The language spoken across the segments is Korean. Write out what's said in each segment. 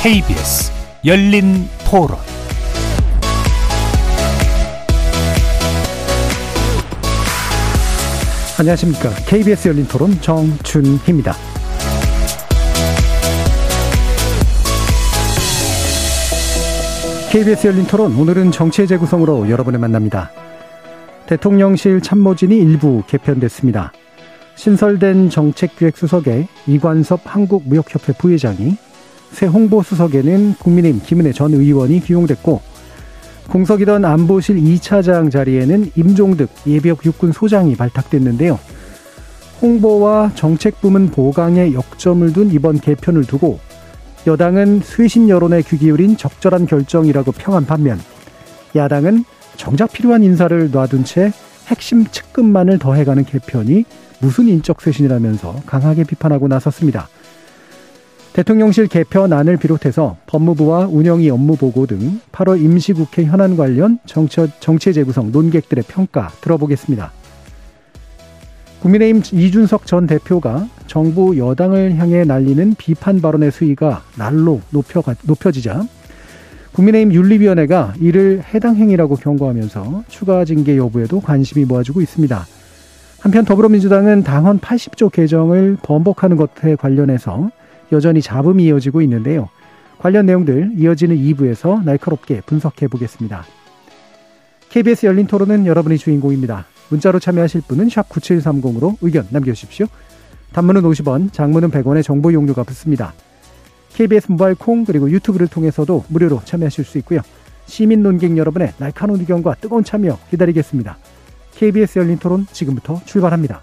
KBS 열린 토론 안녕하십니까. KBS 열린 토론 정준희입니다. KBS 열린 토론 오늘은 정치의 재구성으로 여러분을 만납니다. 대통령실 참모진이 일부 개편됐습니다. 신설된 정책기획수석에 이관섭 한국무역협회 부회장이 새 홍보수석에는 국민의힘 김은혜 전 의원이 기용됐고 공석이던 안보실 2차장 자리에는 임종득 예비역 육군 소장이 발탁됐는데요. 홍보와 정책 부문 보강에 역점을 둔 이번 개편을 두고 여당은 쇄신 여론에 귀 기울인 적절한 결정이라고 평한 반면 야당은 정작 필요한 인사를 놔둔 채 핵심 측근만을 더해가는 개편이 무슨 인적 쇄신이라면서 강하게 비판하고 나섰습니다. 대통령실 개편안을 비롯해서 법무부와 운영위 업무 보고 등 8월 임시국회 현안 관련 정치, 정치 재구성 논객들의 평가 들어보겠습니다. 국민의힘 이준석 전 대표가 정부 여당을 향해 날리는 비판 발언의 수위가 날로 높여, 높여지자 국민의힘 윤리위원회가 이를 해당 행위라고 경고하면서 추가 징계 여부에도 관심이 모아지고 있습니다. 한편 더불어민주당은 당헌 80조 개정을 번복하는 것에 관련해서 여전히 잡음이 이어지고 있는데요. 관련 내용들 이어지는 2부에서 날카롭게 분석해 보겠습니다. KBS 열린 토론은 여러분이 주인공입니다. 문자로 참여하실 분은 9730으로 의견 남겨주십시오. 단문은 50원, 장문은 100원의 정보 용료가 붙습니다. KBS 모바일 콩 그리고 유튜브를 통해서도 무료로 참여하실 수 있고요. 시민 논객 여러분의 날카로운 의견과 뜨거운 참여 기다리겠습니다. KBS 열린 토론 지금부터 출발합니다.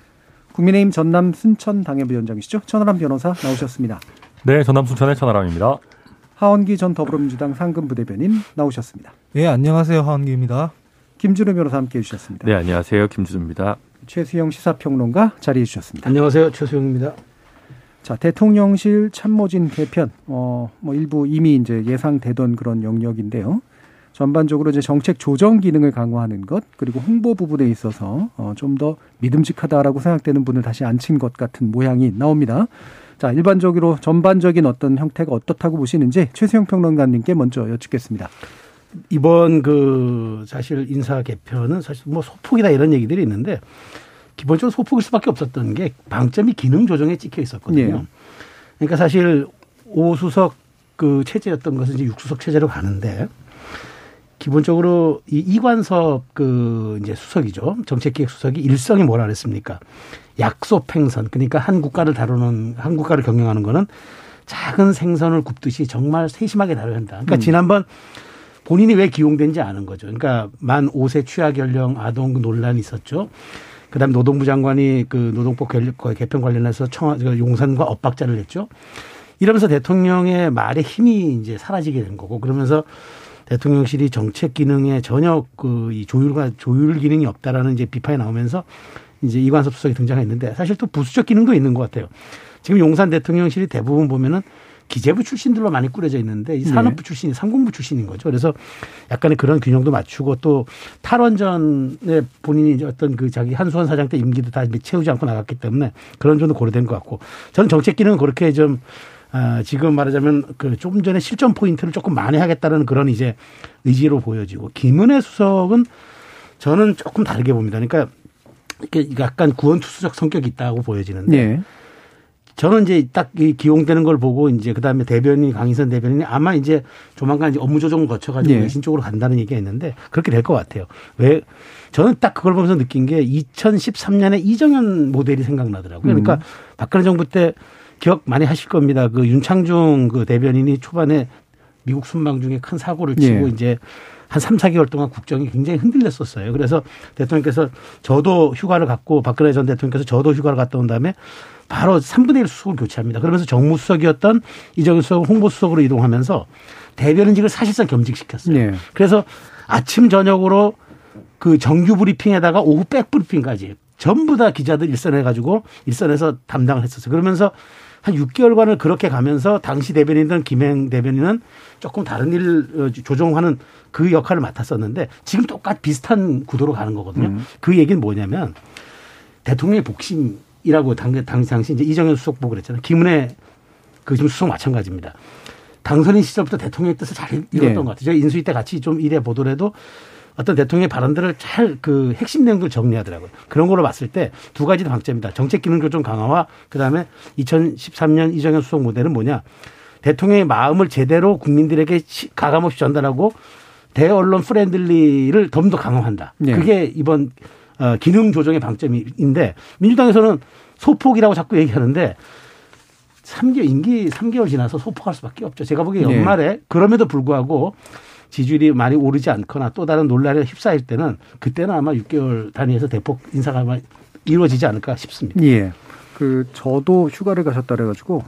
국민의힘 전남 순천 당협위원장이시죠. 천하람 변호사 나오셨습니다. 네, 전남 순천의 천하람입니다. 하원기 전 더불어민주당 상근부대변인 나오셨습니다. 예, 안녕하세요. 하원기입니다. 김준우 변호사 함께 해주셨습니다. 네, 안녕하세요. 김준우입니다. 최수영 시사평론가 자리해 주셨습니다. 안녕하세요. 최수영입니다. 자, 대통령실 참모진 개편, 어, 뭐 일부 이미 이제 예상되던 그런 영역인데요. 전반적으로 이제 정책 조정 기능을 강화하는 것 그리고 홍보 부분에 있어서 어, 좀 더 믿음직하다라고 생각되는 분을 다시 앉힌 것 같은 모양이 나옵니다. 자, 일반적으로 전반적인 어떤 형태가 어떻다고 보시는지 최수영 평론가님께 먼저 여쭙겠습니다. 이번 그 사실 인사 개편은 사실 뭐 소폭이다 이런 얘기들이 있는데 기본적으로 소폭일 수밖에 없었던 게 방점이 기능 조정에 찍혀 있었거든요. 네. 그러니까 사실 오수석 그 체제였던 것은 이제 육수석 체제로 가는데 기본적으로 이 이관섭 그 이제 수석이죠. 정책기획 수석이 일성이 뭐라 그랬습니까? 약속 팽선. 그러니까 한 국가를 다루는 한 국가를 경영하는 거는 작은 생선을 굽듯이 정말 세심하게 다뤄야 한다. 그러니까 음. 지난번 본인이 왜 기용된지 아는 거죠. 그러니까 만 5세 취하 연령 아동 논란이 있었죠. 그다음 노동부 장관이 그 노동법 개편 관련해서 청와 그 용산과 엇박자를 냈죠. 이러면서 대통령의 말에 힘이 이제 사라지게 된 거고 그러면서 대통령실이 정책 기능에 전혀 그 이 조율과 조율 기능이 없다라는 이제 비판이 나오면서 이제 이관섭 수석이 등장했는데 사실 또 부수적 기능도 있는 것 같아요. 지금 용산 대통령실이 대부분 보면은 기재부 출신들로 많이 꾸려져 있는데 이 산업부 네. 출신이 상공부 출신인 거죠. 그래서 약간의 그런 균형도 맞추고 또 탈원전에 본인이 어떤 그 자기 한수원 사장 때 임기도 다 채우지 않고 나갔기 때문에 그런 점도 고려된 것 같고 저는 정책 기능은 그렇게 좀 아, 지금 말하자면 그 조금 전에 실전 포인트를 조금 많이 하겠다는 그런 이제 의지로 보여지고 김은혜 수석은 저는 조금 다르게 봅니다. 그러니까 이렇게 약간 구원투수적 성격이 있다고 보여지는데 네. 저는 이제 딱 기용되는 걸 보고 이제 그 다음에 대변인 강희선 대변인이 아마 이제 조만간 이제 업무 조정을 거쳐가지고 네. 외신 쪽으로 간다는 얘기가 있는데 그렇게 될 것 같아요. 왜 저는 딱 그걸 보면서 느낀 게 2013년에 이정현 모델이 생각나더라고요. 그러니까 음. 박근혜 정부 때 기억 많이 하실 겁니다. 그 윤창중 그 대변인이 초반에 미국 순방 중에 큰 사고를 치고 예. 이제 한 3, 4개월 동안 국정이 굉장히 흔들렸었어요. 그래서 대통령께서 저도 휴가를 갖고 박근혜 전 대통령께서 저도 휴가를 갔다 온 다음에 바로 3분의 1 수석을 교체합니다. 그러면서 정무수석이었던 이정현 수석을 홍보수석으로 이동하면서 대변인직을 사실상 겸직시켰어요. 네. 그래서 아침 저녁으로 그 정규 브리핑에다가 오후 백 브리핑까지 전부 다 기자들 일선해 가지고 일선에서 담당을 했었어요. 그러면서 한 6개월간을 그렇게 가면서 당시 대변인던 김행 대변인은 조금 다른 일 어, 조정하는 그 역할을 맡았었는데 지금 똑같 비슷한 구도로 가는 거거든요. 음. 그 얘기는 뭐냐면 대통령의 복심이라고 당, 당시, 당시 이제 이정현 수석 보고 그랬잖아요. 김은혜 그 지금 수석 마찬가지입니다. 당선인 시절부터 대통령의 뜻을 잘 이뤘던 네. 것 같아요. 제가 인수위 때 같이 좀 일해 보더라도 어떤 대통령의 발언들을 잘 그 핵심 내용들을 정리하더라고요. 그런 걸로 봤을 때 두 가지 방점입니다. 정책 기능 조정 강화와 그다음에 2013년 이정현 수석 모델은 뭐냐? 대통령의 마음을 제대로 국민들에게 가감 없이 전달하고 대언론 friendly를 좀더 강화한다. 네. 그게 이번 어, 기능 조정의 방점인데 민주당에서는 소폭이라고 자꾸 얘기하는데 3개월 임기 3개월 지나서 소폭할 수밖에 없죠. 제가 보기에 네. 연말에 네. 그럼에도 불구하고 지지율이 많이 오르지 않거나 또 다른 논란에 휩싸일 때는 그때는 아마 6개월 단위에서 대폭 인사가 이루어지지 않을까 싶습니다. 예. 그 저도 휴가를 가셨다 그래가지고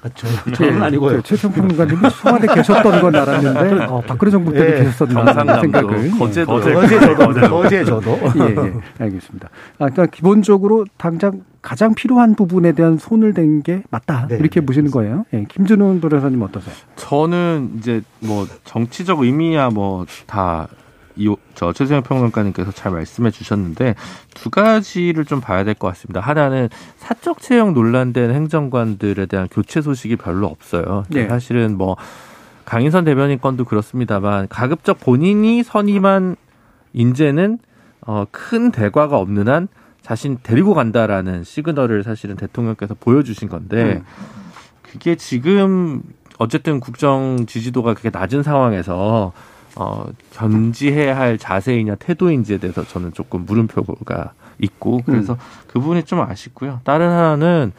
그렇죠. 저는 아니고요. 그 최평 평론가님이 청와대 계셨던 건 알았는데 어, 박근혜 정부 때도 예, 계셨었나 생각을. 거제도. 어제 저도. 어제 저도. 예, 예, 알겠습니다. 아, 그러니까 기본적으로 당장 가장 필요한 부분에 대한 손을 댄 게 맞다. 네, 이렇게 네, 보시는 거예요. 예, 김준훈 변호사님 어떠세요? 저는 이제 뭐 정치적 의미야 뭐 다 이 저 최수영 평론가님께서 잘 말씀해 주셨는데 두 가지를 좀 봐야 될 것 같습니다. 하나는 사적 채용 논란된 행정관들에 대한 교체 소식이 별로 없어요. 네. 사실은 뭐 강인선 대변인 건도 그렇습니다만 가급적 본인이 선임한 인재는 어, 큰 대과가 없는 한 자신 데리고 간다라는 시그널을 사실은 대통령께서 보여주신 건데 음. 그게 지금 어쨌든 국정 지지도가 그렇게 낮은 상황에서 어, 견지해야 할 자세이냐 태도인지에 대해서 저는 조금 물음표가 있고 그래서 음. 그 부분이 좀 아쉽고요. 다른 하나는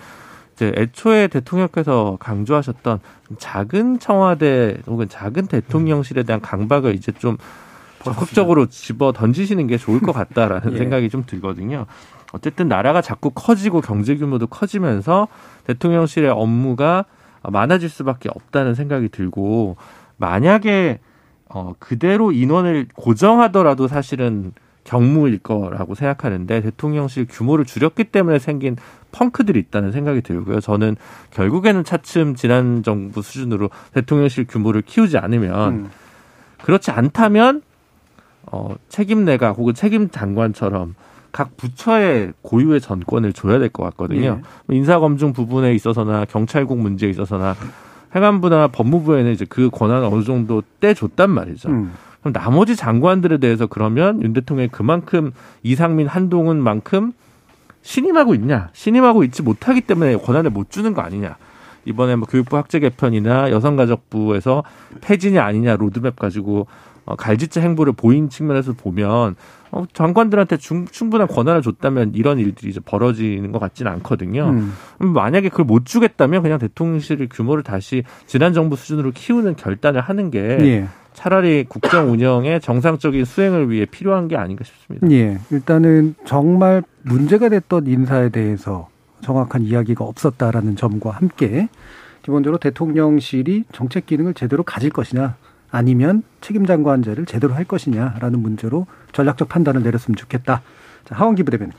이제 애초에 대통령께서 강조하셨던 작은 청와대 혹은 작은 대통령실에 대한 강박을 이제 좀 적극적으로 집어 던지시는 게 좋을 것 같다라는 예. 생각이 좀 들거든요. 어쨌든 나라가 자꾸 커지고 경제 규모도 커지면서 대통령실의 업무가 많아질 수밖에 없다는 생각이 들고 만약에 어, 그대로 인원을 고정하더라도 사실은 경무일 거라고 생각하는데 대통령실 규모를 줄였기 때문에 생긴 펑크들이 있다는 생각이 들고요. 저는 결국에는 차츰 지난 정부 수준으로 대통령실 규모를 키우지 않으면 음. 그렇지 않다면 어, 책임 내가 혹은 책임 장관처럼 각 부처의 고유의 전권을 줘야 될 것 같거든요. 예. 인사검증 부분에 있어서나 경찰국 문제에 있어서나 행안부나 법무부에는 이제 그 권한을 어느 정도 떼줬단 말이죠. 음. 그럼 나머지 장관들에 대해서 그러면 윤 대통령이 그만큼 이상민 한동훈만큼 신임하고 있냐? 신임하고 있지 못하기 때문에 권한을 못 주는 거 아니냐? 이번에 뭐 교육부 학제 개편이나 여성가족부에서 폐진이 아니냐 로드맵 가지고 어, 갈짓자 행보를 보인 측면에서 보면 어, 장관들한테 중, 충분한 권한을 줬다면 이런 일들이 이제 벌어지는 것 같지는 않거든요. 음. 만약에 그걸 못 주겠다면 그냥 대통령실 규모를 다시 지난 정부 수준으로 키우는 결단을 하는 게 예. 차라리 국정 운영의 정상적인 수행을 위해 필요한 게 아닌가 싶습니다. 예. 일단은 정말 문제가 됐던 인사에 대해서 정확한 이야기가 없었다라는 점과 함께 기본적으로 대통령실이 정책 기능을 제대로 가질 것이냐 아니면 책임장관제를 제대로 할 것이냐라는 문제로 전략적 판단을 내렸으면 좋겠다. 자, 하원기 부대변인.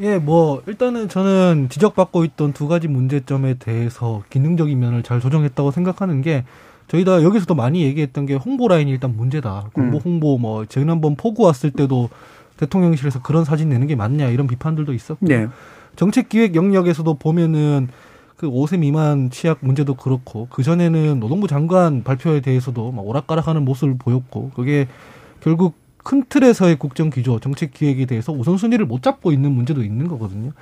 예, 뭐 일단은 저는 지적받고 있던 두 가지 문제점에 대해서 기능적인 면을 잘 조정했다고 생각하는 게 저희 다 여기서도 많이 얘기했던 게 홍보 라인이 일단 문제다. 홍보 음. 홍보 뭐 지난번 포구 왔을 때도 대통령실에서 그런 사진 내는 게 맞냐 이런 비판들도 있었고 네. 정책 기획 영역에서도 보면은 그 5세 미만 취약 문제도 그렇고 그 전에는 노동부 장관 발표에 대해서도 막 오락가락하는 모습을 보였고 그게 결국 큰 틀에서의 국정 기조, 정책 기획에 대해서 우선순위를 못 잡고 있는 문제도 있는 거거든요.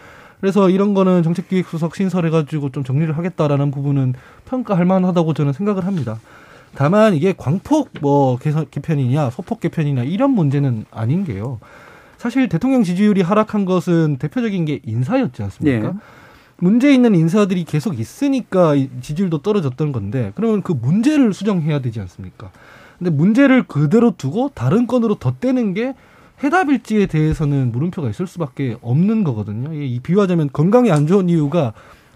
그래서 이런 거는 정책 기획 수석 신설해가지고 좀 정리를 하겠다라는 부분은 평가할 만하다고 저는 생각을 합니다. 다만 이게 광폭 뭐 개선 개편이냐 소폭 개편이냐 이런 문제는 아닌 게요. 사실 대통령 지지율이 하락한 것은 대표적인 게 인사였지 않습니까? 네. 문제 있는 인사들이 계속 있으니까 지지율도 떨어졌던 건데 그러면 그 문제를 수정해야 되지 않습니까? 근데 문제를 그대로 두고 다른 건으로 덧대는 게 해답일지에 대해서는 물음표가 있을 수밖에 없는 거거든요. 이 비유하자면 건강에 안 좋은 이유가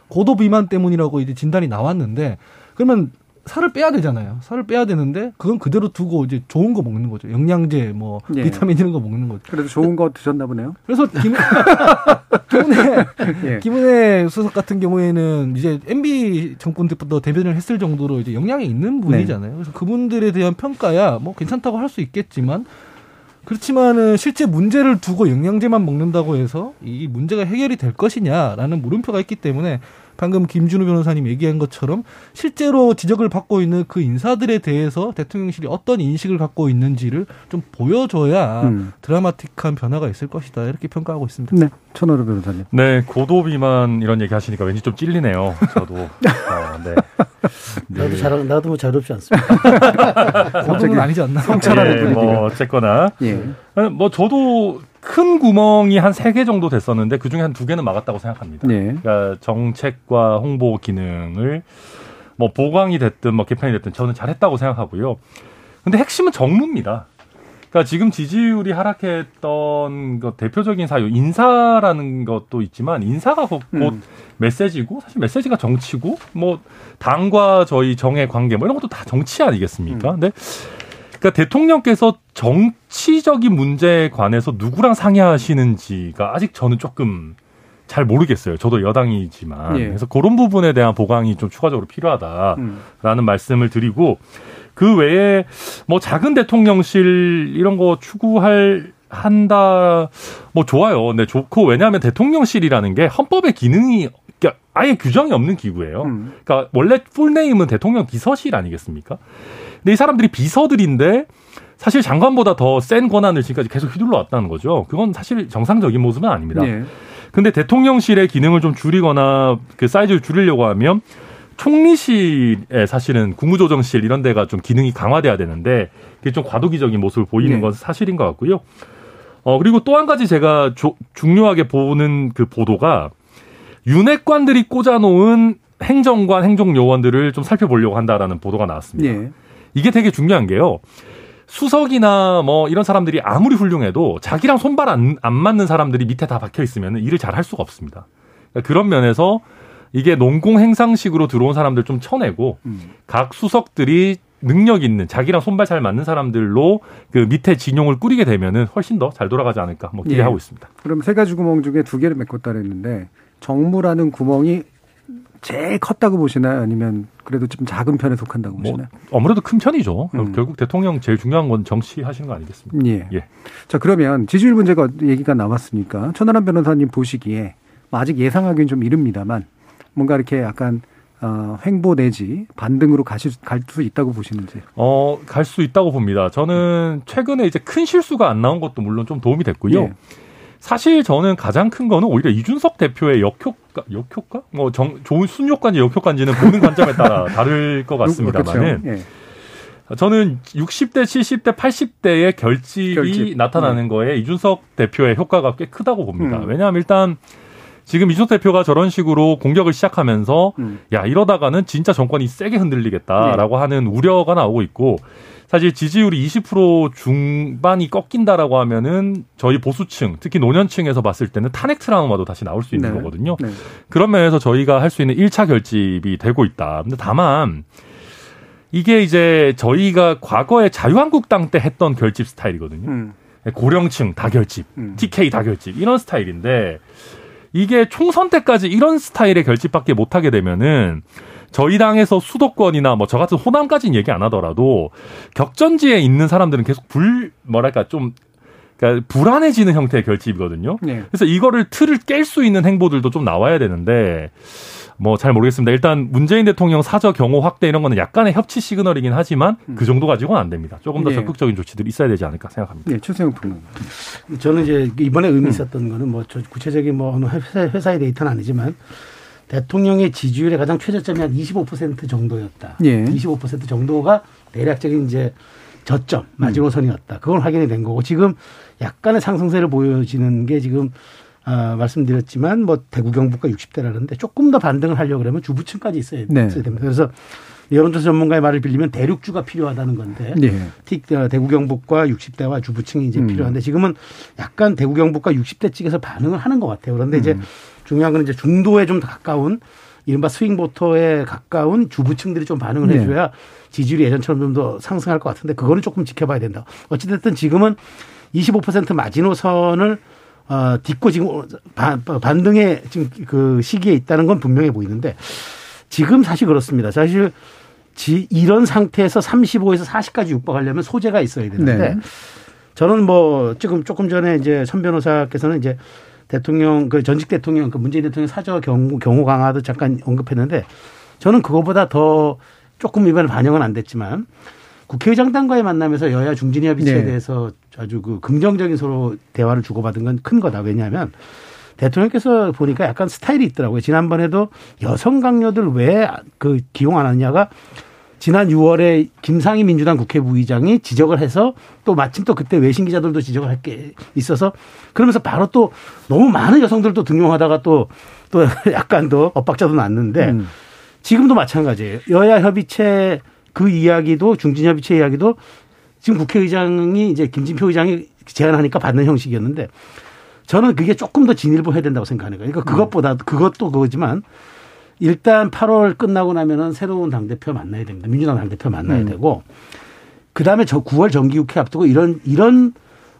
고도 비만 때문이라고 이제 진단이 나왔는데 그러면 살을 빼야 되잖아요. 살을 빼야 되는데 그건 그대로 두고 이제 좋은 거 먹는 거죠. 영양제, 뭐 예. 비타민 이런 거 먹는 거죠. 그래도 좋은 거 드셨나 보네요. 그래서 김, 김은혜, 예. 김은혜 수석 같은 경우에는 이제 MB 정권 때부터 대변을 했을 정도로 이제 영향이 있는 분이잖아요. 그래서 그분들에 대한 평가야 뭐 괜찮다고 할 수 있겠지만 그렇지만은 실제 문제를 두고 영양제만 먹는다고 해서 이 문제가 해결이 될 것이냐라는 물음표가 있기 때문에 방금 김준우 변호사님 얘기한 것처럼 실제로 지적을 받고 있는 그 인사들에 대해서 대통령실이 어떤 인식을 갖고 있는지를 좀 보여줘야 음. 드라마틱한 변화가 있을 것이다 이렇게 평가하고 있습니다. 네, 천하루 변호사님. 네, 고도 비만 이런 얘기 하시니까 왠지 좀 찔리네요. 저도. 어, 네. 나도 잘 나도 뭐 자유롭지 않습니다. 고도는 아니지 않나? 성찰하는 예, 분위기가. 뭐 어쨌거나 예. 어, 뭐 저도 큰 구멍이 한 세 개 정도 됐었는데 그 중에 한 두 개는 막았다고 생각합니다. 예. 그러니까 정책과 홍보 기능을 뭐 보강이 됐든 뭐 개편이 됐든 저는 잘했다고 생각하고요. 근데 핵심은 정무입니다. 그러니까 지금 지지율이 하락했던 것 대표적인 사유 인사라는 것도 있지만 인사가 곧, 곧 음. 메시지고 사실 메시지가 정치고 뭐 당과 저희 정의 관계 뭐 이런 것도 다 정치 아니겠습니까? 근데 그러니까 대통령께서 정치적인 문제에 관해서 누구랑 상의하시는지가 아직 저는 조금 잘 모르겠어요. 저도 여당이지만 예. 그래서 그런 부분에 대한 보강이 좀 추가적으로 필요하다라는 음. 말씀을 드리고 그 외에 뭐 작은 대통령실 이런 거 추구할 한다 뭐 좋아요. 네 좋고 왜냐하면 대통령실이라는 게 헌법의 기능이 그러니까 아예 규정이 없는 기구예요. 음. 그러니까 원래 풀네임은 대통령 비서실 아니겠습니까? 근데 이 사람들이 비서들인데 사실 장관보다 더 센 권한을 지금까지 계속 휘둘러 왔다는 거죠. 그건 사실 정상적인 모습은 아닙니다. 예. 근데 대통령실의 기능을 좀 줄이거나 그 사이즈를 줄이려고 하면 총리실에 사실은 국무조정실 이런 데가 좀 기능이 강화돼야 되는데 그게 좀 과도기적인 모습을 보이는 네. 건 사실인 것 같고요. 어 그리고 또 한 가지 제가 조- 중요하게 보는 그 보도가 윤핵관들이 꽂아놓은 행정관, 행정요원들을 좀 살펴보려고 한다라는 보도가 나왔습니다. 예. 이게 되게 중요한 게요. 수석이나 뭐 이런 사람들이 아무리 훌륭해도 자기랑 손발 안, 안 맞는 사람들이 밑에 다 박혀 있으면 일을 잘 할 수가 없습니다. 그러니까 그런 면에서 이게 농공 행상식으로 들어온 사람들 좀 쳐내고 음. 각 수석들이 능력 있는 자기랑 손발 잘 맞는 사람들로 그 밑에 진용을 꾸리게 되면은 훨씬 더 잘 돌아가지 않을까 뭐 기대하고 예. 있습니다. 그럼 세 가지 구멍 중에 두 개를 메꿨다 그랬는데 정무라는 구멍이 제일 컸다고 보시나요? 아니면 그래도 좀 작은 편에 속한다고 뭐 보시나요? 아무래도 큰 편이죠. 음. 결국 대통령 제일 중요한 건 정치 하시는 거 아니겠습니까? 예. 예. 자 그러면 지지율 문제가 얘기가 나왔으니까 천하람 변호사님 보시기에 뭐 아직 예상하기는 좀 이릅니다만 뭔가 이렇게 약간 어, 횡보 내지 반등으로 가실 갈 수 있다고 보시는지. 어, 갈 수 있다고 봅니다. 저는 최근에 이제 큰 실수가 안 나온 것도 물론 좀 도움이 됐고요. 예. 사실 저는 가장 큰 거는 오히려 이준석 대표의 역효과, 역효과? 뭐 정, 좋은 순효과인지 역효과인지는 보는 관점에 따라 다를 것 같습니다만은 그렇죠. 예. 저는 60대, 70대, 80대의 결집이 결집. 나타나는 거에 이준석 대표의 효과가 꽤 크다고 봅니다. 음. 왜냐하면 일단 지금 이준석 대표가 저런 식으로 공격을 시작하면서 음. 야 이러다가는 진짜 정권이 세게 흔들리겠다라고 네. 하는 우려가 나오고 있고 사실 지지율이 20% 중반이 꺾인다라고 하면은 저희 보수층 특히 노년층에서 봤을 때는 탄핵 트라우마도 다시 나올 수 있는 네. 거거든요. 네. 그런 면에서 저희가 할 수 있는 1차 결집이 되고 있다. 근데 다만 이게 이제 저희가 과거에 자유한국당 때 했던 결집 스타일이거든요. 음. 고령층 다 결집, 음. TK 다 결집 이런 스타일인데 이게 총선 때까지 이런 스타일의 결집밖에 못하게 되면은 저희 당에서 수도권이나 뭐 저 같은 호남까지는 얘기 안 하더라도 격전지에 있는 사람들은 계속 불 뭐랄까 좀 그러니까 불안해지는 형태의 결집이거든요. 네. 그래서 이거를 틀을 깰 수 있는 행보들도 좀 나와야 되는데 뭐 잘 모르겠습니다. 일단 문재인 대통령 사저 경호 확대 이런 거는 약간의 협치 시그널이긴 하지만 그 정도 가지고는 안 됩니다. 조금 더 예. 적극적인 조치들이 있어야 되지 않을까 생각합니다. 네, 최세영 평론. 저는 이제 이번에 의미 있었던 거는 뭐저 구체적인 뭐 어느 회사, 회사의 데이터는 아니지만 대통령의 지지율의 가장 최저점이 한 25% 정도였다. 예. 25% 정도가 대략적인 이제 저점 마지노선이었다. 그건 확인이 된 거고 지금 약간의 상승세를 보여지는 게 지금 아, 말씀드렸지만 뭐 대구 경북과 60대라는데 조금 더 반등을 하려고 그러면 주부층까지 있어야, 네. 있어야 됩니다. 그래서 여론조사 전문가의 말을 빌리면 대륙주가 필요하다는 건데 어, 대구 경북과 60대와 주부층이 이제 음. 필요한데 지금은 약간 대구 경북과 60대 측에서 반응을 하는 것 같아요. 그런데 이제 음. 중요한 건 이제 중도에 좀 가까운 이른바 스윙보터에 가까운 주부층들이 좀 반응을 네. 해줘야 지지율이 예전처럼 좀 더 상승할 것 같은데 그거는 조금 지켜봐야 된다. 어찌됐든 지금은 25% 마지노선을 어, 딛고 지금 반, 반등의 지금 그 시기에 있다는 건 분명해 보이는데 지금 사실 그렇습니다. 사실 지, 이런 상태에서 35에서 40까지 육박하려면 소재가 있어야 되는데 네. 저는 뭐 지금 조금 전에 이제 선 변호사께서는 이제 대통령 그 전직 대통령 그 문재인 대통령 사저 경호, 경호 강화도 잠깐 언급했는데 저는 그거보다 더 조금 이번에 반영은 안 됐지만 국회의장단과의 만남에서 여야 중진위 협의체에 네. 대해서 아주 그 긍정적인 서로 대화를 주고받은 건 큰 거다. 왜냐하면 대통령께서 보니까 약간 스타일이 있더라고요. 지난번에도 여성 강요들 왜 그 기용 안 하느냐가 지난 6월에 김상희 민주당 국회 부의장이 지적을 해서 또 마침 또 그때 외신 기자들도 지적을 할 게 있어서 그러면서 바로 또 너무 많은 여성들도 등용하다가 또 또 약간 더 엇박자도 났는데 음. 지금도 마찬가지예요. 여야 협의체 그 이야기도 중진 협의체 이야기도 지금 국회의장이 이제 김진표 의장이 제안하니까 받는 형식이었는데 저는 그게 조금 더 진일보해야 된다고 생각하는 거예요. 그러니까 그것보다 그것도 그거지만 일단 8월 끝나고 나면은 새로운 당대표 만나야 됩니다. 민주당 당대표 만나야 음. 되고 그다음에 저 9월 정기국회 앞두고 이런 이런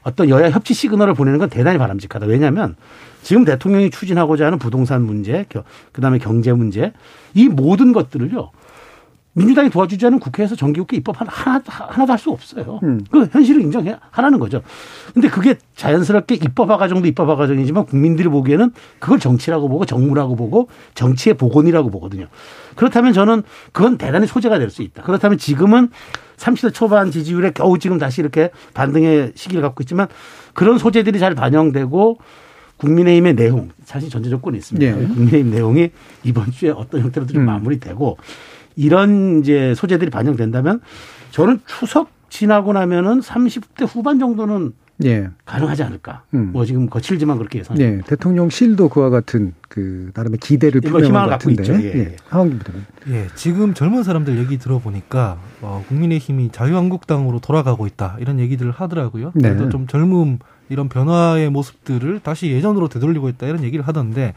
어떤 여야 협치 시그널을 보내는 건 대단히 바람직하다. 왜냐하면 지금 대통령이 추진하고자 하는 부동산 문제, 겨- 그다음에 경제 문제 이 모든 것들을요. 민주당이 도와주지 않은 국회에서 정기국회 입법 하나, 하나, 하나도 할 수 없어요. 음. 그 현실을 인정해 하라는 거죠. 근데 그게 자연스럽게 입법화 과정도 입법화 과정이지만 국민들이 보기에는 그걸 정치라고 보고 정무라고 보고 정치의 복원이라고 보거든요. 그렇다면 저는 그건 대단히 소재가 될 수 있다. 그렇다면 지금은 30대 초반 지지율에 겨우 지금 다시 이렇게 반등의 시기를 갖고 있지만 그런 소재들이 잘 반영되고 국민의힘의 내용 사실 전제 조건이 있습니다. 네. 국민의힘 내용이 이번 주에 어떤 형태로든 좀 음. 마무리되고 이런 이제 소재들이 반영된다면 저는 추석 지나고 나면은 30대 후반 정도는 예. 가능하지 않을까. 음. 뭐 지금 거칠지만 그렇게 예상. 예. 대통령실도 그와 같은 그 나름의 기대를 표명한 것 갖고 같은데. 있죠. 예. 예. 하원기 부대는. 예, 지금 젊은 사람들 얘기 들어보니까 어, 국민의힘이 자유한국당으로 돌아가고 있다 이런 얘기들을 하더라고요. 네. 그래도 좀 젊음 이런 변화의 모습들을 다시 예전으로 되돌리고 있다 이런 얘기를 하던데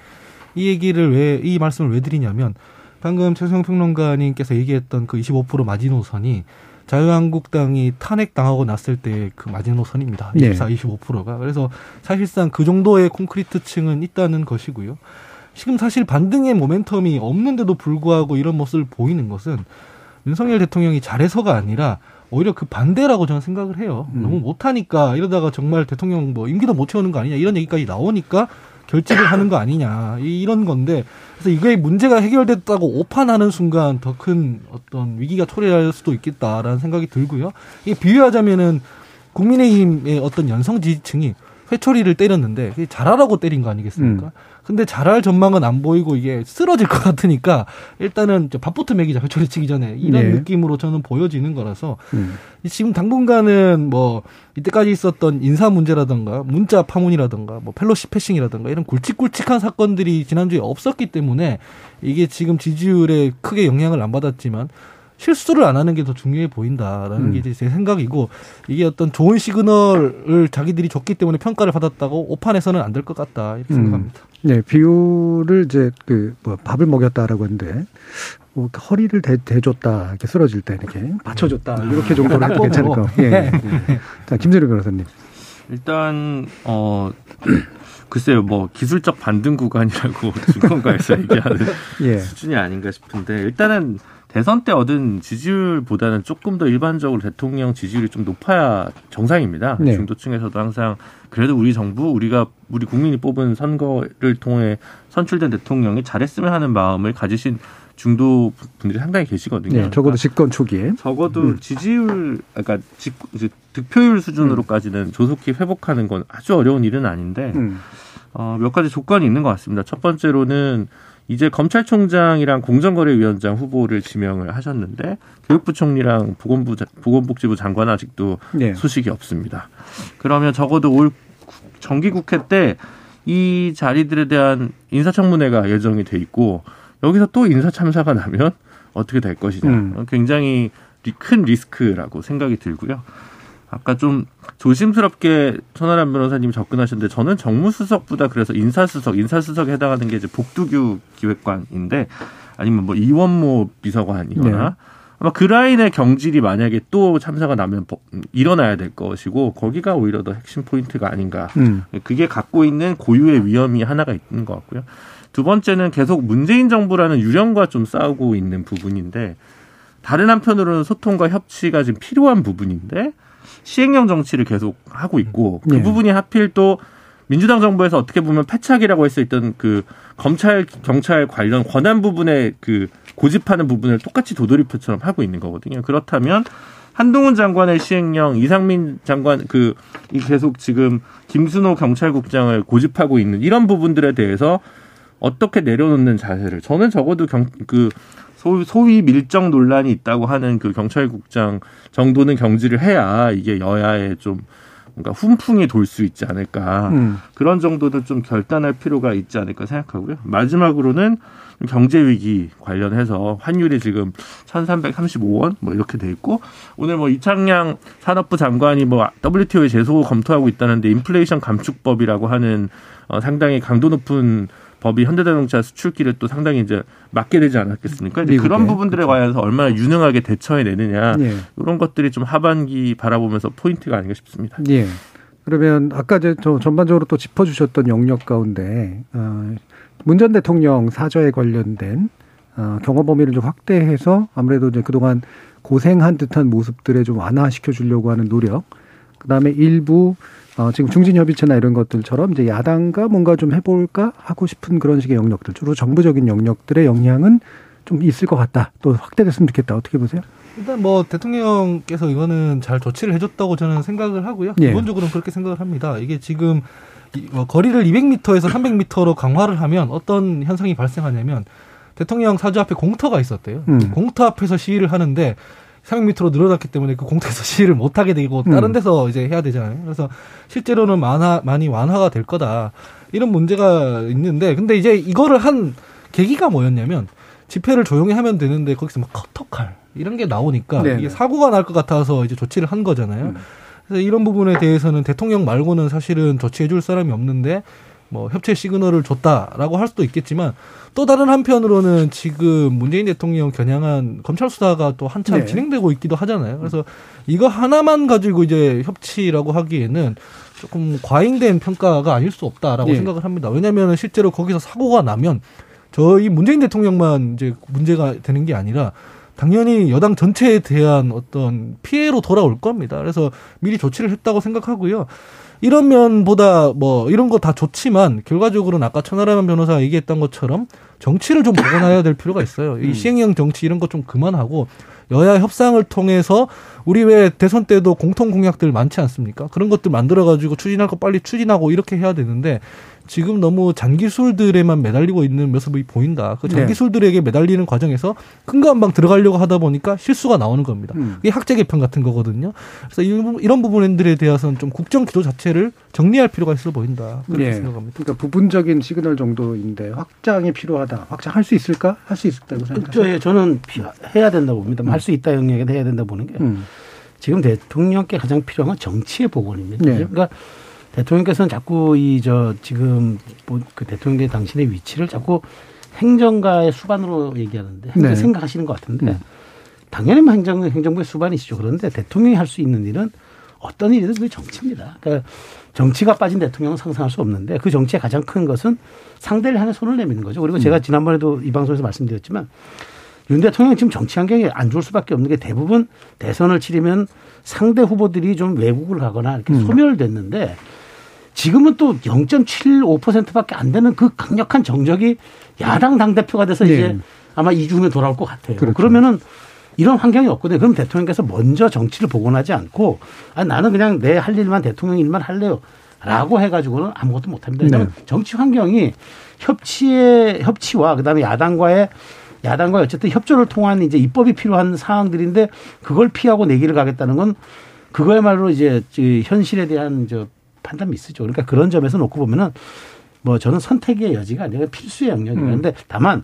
이 얘기를 왜 이 말씀을 왜 드리냐면 방금 최수영 평론가님께서 얘기했던 그 25% 마지노선이 자유한국당이 탄핵 당하고 났을 때 그 마지노선입니다. 네. 24, 25%가 그래서 사실상 그 정도의 콘크리트 층은 있다는 것이고요. 지금 사실 반등의 모멘텀이 없는데도 불구하고 이런 모습을 보이는 것은 윤석열 대통령이 잘해서가 아니라 오히려 그 반대라고 저는 생각을 해요. 음. 너무 못하니까 이러다가 정말 대통령 뭐 임기도 못 채우는 거 아니냐 이런 얘기까지 나오니까 결집을 하는 거 아니냐 이- 이런 건데 그래서 이게 문제가 해결됐다고 오판하는 순간 더 큰 어떤 위기가 초래할 수도 있겠다라는 생각이 들고요. 이게 비유하자면은 국민의힘의 어떤 연성 지지층이 회초리를 때렸는데 잘하라고 때린 거 아니겠습니까? 음. 근데 잘할 전망은 안 보이고 이게 쓰러질 것 같으니까 일단은 밥부터 먹이자 회초리 치기 전에 이런 네. 느낌으로 저는 보여지는 거라서 음. 지금 당분간은 뭐 이때까지 있었던 인사 문제라든가 문자 파문이라든가 뭐 펠로시 패싱이라든가 이런 굵직굵직한 사건들이 지난주에 없었기 때문에 이게 지금 지지율에 크게 영향을 안 받았지만 실수를 안 하는 게 더 중요해 보인다라는 음. 게 이제 제 생각이고 이게 어떤 좋은 시그널을 자기들이 줬기 때문에 평가를 받았다고 오판해서는 안 될 것 같다 이렇게 음. 생각합니다. 네, 비유를 이제 그 뭐 밥을 먹였다라고 했는데 뭐 허리를 대, 대줬다 이렇게 쓰러질 때 이렇게 받쳐줬다 이렇게 정도는 나쁘고. 괜찮을 거. 예. 예. 자 김재료 변호사님. 일단 어 글쎄요 뭐 기술적 반등 구간이라고 증권가에서 얘기하는 예. 수준이 아닌가 싶은데 일단은 대선 때 얻은 지지율보다는 조금 더 일반적으로 대통령 지지율이 좀 높아야 정상입니다. 네. 중도층에서도 항상 그래도 우리 정부 우리가 우리 국민이 뽑은 선거를 통해 선출된 대통령이 잘했으면 하는 마음을 가지신 중도 분들이 상당히 계시거든요. 예. 적어도 그러니까 집권 초기에. 적어도 음. 지지율, 그러니까 직, 이제 득표율 수준으로까지는 조속히 회복하는 건 아주 어려운 일은 아닌데 음. 어, 몇 가지 조건이 있는 것 같습니다. 첫 번째로는 이제 검찰총장이랑 공정거래위원장 후보를 지명을 하셨는데 교육부 총리랑 보건부 자- 보건복지부 장관 아직도 예. 소식이 없습니다. 그러면 적어도 올 국- 정기국회 때 이 자리들에 대한 인사청문회가 예정이 돼 있고 여기서 또 인사 참사가 나면 어떻게 될 것이냐. 음. 굉장히 리- 큰 리스크라고 생각이 들고요. 아까 좀 조심스럽게 손아람 변호사님이 접근하셨는데 저는 정무수석보다 그래서 인사수석, 인사수석에 해당하는 게 이제 복두규 기획관인데 아니면 뭐 이원모 비서관이거나 네. 아마 그 라인의 경질이 만약에 또 참사가 나면 버- 일어나야 될 것이고 거기가 오히려 더 핵심 포인트가 아닌가. 음. 그게 갖고 있는 고유의 위험이 하나가 있는 것 같고요. 두 번째는 계속 문재인 정부라는 유령과 좀 싸우고 있는 부분인데 다른 한편으로는 소통과 협치가 지금 필요한 부분인데 시행령 정치를 계속 하고 있고 그 네. 부분이 하필 또 민주당 정부에서 어떻게 보면 패착이라고 할 수 있던 그 검찰 경찰 관련 권한 부분에 그 고집하는 부분을 똑같이 도돌이표처럼 하고 있는 거거든요. 그렇다면 한동훈 장관의 시행령, 이상민 장관 그이 계속 지금 김순호 경찰국장을 고집하고 있는 이런 부분들에 대해서 어떻게 내려놓는 자세를 저는 적어도 경, 그 소위, 소위 밀정 논란이 있다고 하는 그 경찰국장 정도는 경질을 해야 이게 여야에 좀 뭔가 훈풍이 돌 수 있지 않을까 음. 그런 정도는 좀 결단할 필요가 있지 않을까 생각하고요. 마지막으로는 경제 위기 관련해서 환율이 지금 1,335원 뭐 이렇게 돼 있고 오늘 뭐 이창양 산업부 장관이 뭐 WTO에 제소 검토하고 있다는데 인플레이션 감축법이라고 하는 어 상당히 강도 높은 법이 현대자동차 수출기를 또 상당히 이제 막게 되지 않았겠습니까? 이제. 그런 부분들에 관해서 얼마나 유능하게 대처해 내느냐 예. 이런 것들이 좀 하반기 바라보면서 포인트가 아닌가 싶습니다. 예. 그러면 아까 이제 저 전반적으로 또 짚어주셨던 영역 가운데 어, 문전 대통령 사저에 관련된 어, 경험 범위를 좀 확대해서 아무래도 이제 그동안 고생한 듯한 모습들에 좀 완화시켜 주려고 하는 노력. 그다음에 일부 어, 지금 중진협의체나 이런 것들처럼 이제 야당과 뭔가 좀 해볼까 하고 싶은 그런 식의 영역들, 주로 정부적인 영역들의 영향은 좀 있을 것 같다. 또 확대됐으면 좋겠다. 어떻게 보세요? 일단 뭐 대통령께서 이거는 잘 조치를 해줬다고 저는 생각을 하고요. 예. 기본적으로는 그렇게 생각을 합니다. 이게 지금 이- 어, 거리를 200m에서 300m로 강화를 하면 어떤 현상이 발생하냐면 대통령 사주 앞에 공터가 있었대요. 음. 공터 앞에서 시위를 하는데 300m로 늘어났기 때문에 그 공터에서 시위를 못 하게 되고 다른 음. 데서 이제 해야 되잖아요. 그래서 실제로는 많아 많이 완화가 될 거다. 이런 문제가 있는데 근데 이제 이거를 한 계기가 뭐였냐면 집회를 조용히 하면 되는데 거기서 막 커터칼 이런 게 나오니까 네네. 이게 사고가 날 것 같아서 이제 조치를 한 거잖아요. 음. 그래서 이런 부분에 대해서는 대통령 말고는 사실은 조치해 줄 사람이 없는데 뭐 협체 시그널을 줬다라고 할 수도 있겠지만 또 다른 한편으로는 지금 문재인 대통령 겨냥한 검찰 수사가 또 한참 네. 진행되고 있기도 하잖아요. 그래서 이거 하나만 가지고 이제 협치라고 하기에는 조금 과잉된 평가가 아닐 수 없다라고 예. 생각을 합니다. 왜냐하면 실제로 거기서 사고가 나면 저희 문재인 대통령만 이제 문제가 되는 게 아니라 당연히 여당 전체에 대한 어떤 피해로 돌아올 겁니다. 그래서 미리 조치를 했다고 생각하고요. 이런 면보다 뭐 이런 거 다 좋지만 결과적으로는 아까 천하람 변호사가 얘기했던 것처럼 정치를 좀 복원해야 될 필요가 있어요. 이 시행령 정치 이런 거 좀 그만하고 여야 협상을 통해서 우리 왜 대선 때도 공통 공약들 많지 않습니까? 그런 것들 만들어 가지고 추진할 거 빨리 추진하고 이렇게 해야 되는데 지금 너무 장기술들에만 매달리고 있는 모습이 보인다. 그 네. 장기술들에게 매달리는 과정에서 큰거 한방 들어가려고 하다 보니까 실수가 나오는 겁니다. 음. 이게 학제 개편 같은 거거든요. 그래서 이런, 이런 부분들에 대해서는 좀 국정 기조 자체를 정리할 필요가 있어 보인다. 그렇게 예. 생각합니다. 그러니까 부분적인 시그널 정도인데 확장이 필요하다. 확장할 수 있을까? 할 수 있다고 생각하세요? 저, 예, 저는 피- 해야 된다고 봅니다. 할수 있다 영역에 해야 된다고 보는 게 음. 지금 대통령께 가장 필요한 건 정치의 복원입니다. 네. 그러니까 대통령께서는 자꾸 이 저 지금 뭐그 대통령 당신의 위치를 자꾸 행정가의 수반으로 얘기하는데 네. 생각하시는 것 같은데 음. 당연히 뭐 행정 행정부의 수반이시죠. 그런데 대통령이 할 수 있는 일은 어떤 일이든 그게 정치입니다. 그러니까 정치가 빠진 대통령은 상상할 수 없는데 그 정치의 가장 큰 것은 상대를 향해 손을 내미는 거죠. 그리고 제가 지난번에도 이 방송에서 말씀드렸지만 윤 대통령이 지금 정치 환경이 안 좋을 수밖에 없는 게 대부분 대선을 치르면 상대 후보들이 좀 외국을 가거나 이렇게 소멸됐는데 지금은 또 0.75%밖에 안 되는 그 강력한 정적이 야당 당 대표가 돼서 네. 이제 아마 2주 후에 돌아올 것 같아요. 그렇죠. 그러면은 이런 환경이 없거든요. 그럼 대통령께서 먼저 정치를 복원하지 않고 아, 나는 그냥 내 할 일만 대통령 일만 할래요. 라고 해가지고는 아무것도 못합니다. 왜냐하면 네. 정치 환경이 협치의 협치와 그다음에 야당과의 야당과 어쨌든 협조를 통한 이제 입법이 필요한 사항들인데 그걸 피하고 내기를 가겠다는 건 그거야말로 이제 그 현실에 대한 저 판단 미스죠. 그러니까 그런 점에서 놓고 보면은 뭐 저는 선택의 여지가 아니라 필수의 영역이에요. 음. 다만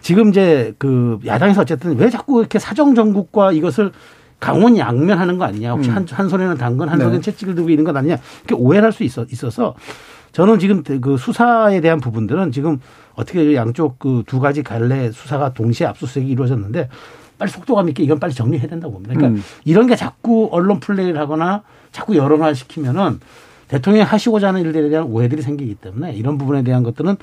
지금 이제 그 야당에서 어쨌든 왜 자꾸 이렇게 사정 정국과 이것을 강원 양면하는 거 아니냐? 혹시 음. 한, 한 손에는 당근, 한 네. 손에는 채찍을 들고 있는 것 아니냐? 이렇게 오해를 할수 있어, 있어서 저는 지금 그 수사에 대한 부분들은 지금 어떻게 양쪽 그 두 가지 갈래 수사가 동시에 압수수색이 이루어졌는데 빨리 속도감 있게 이건 빨리 정리해야 된다고 봅니다. 그러니까 음. 이런 게 자꾸 언론 플레이를 하거나 자꾸 여론화 시키면은 대통령이 하시고자 하는 일들에 대한 오해들이 생기기 때문에 이런 부분에 대한 것들은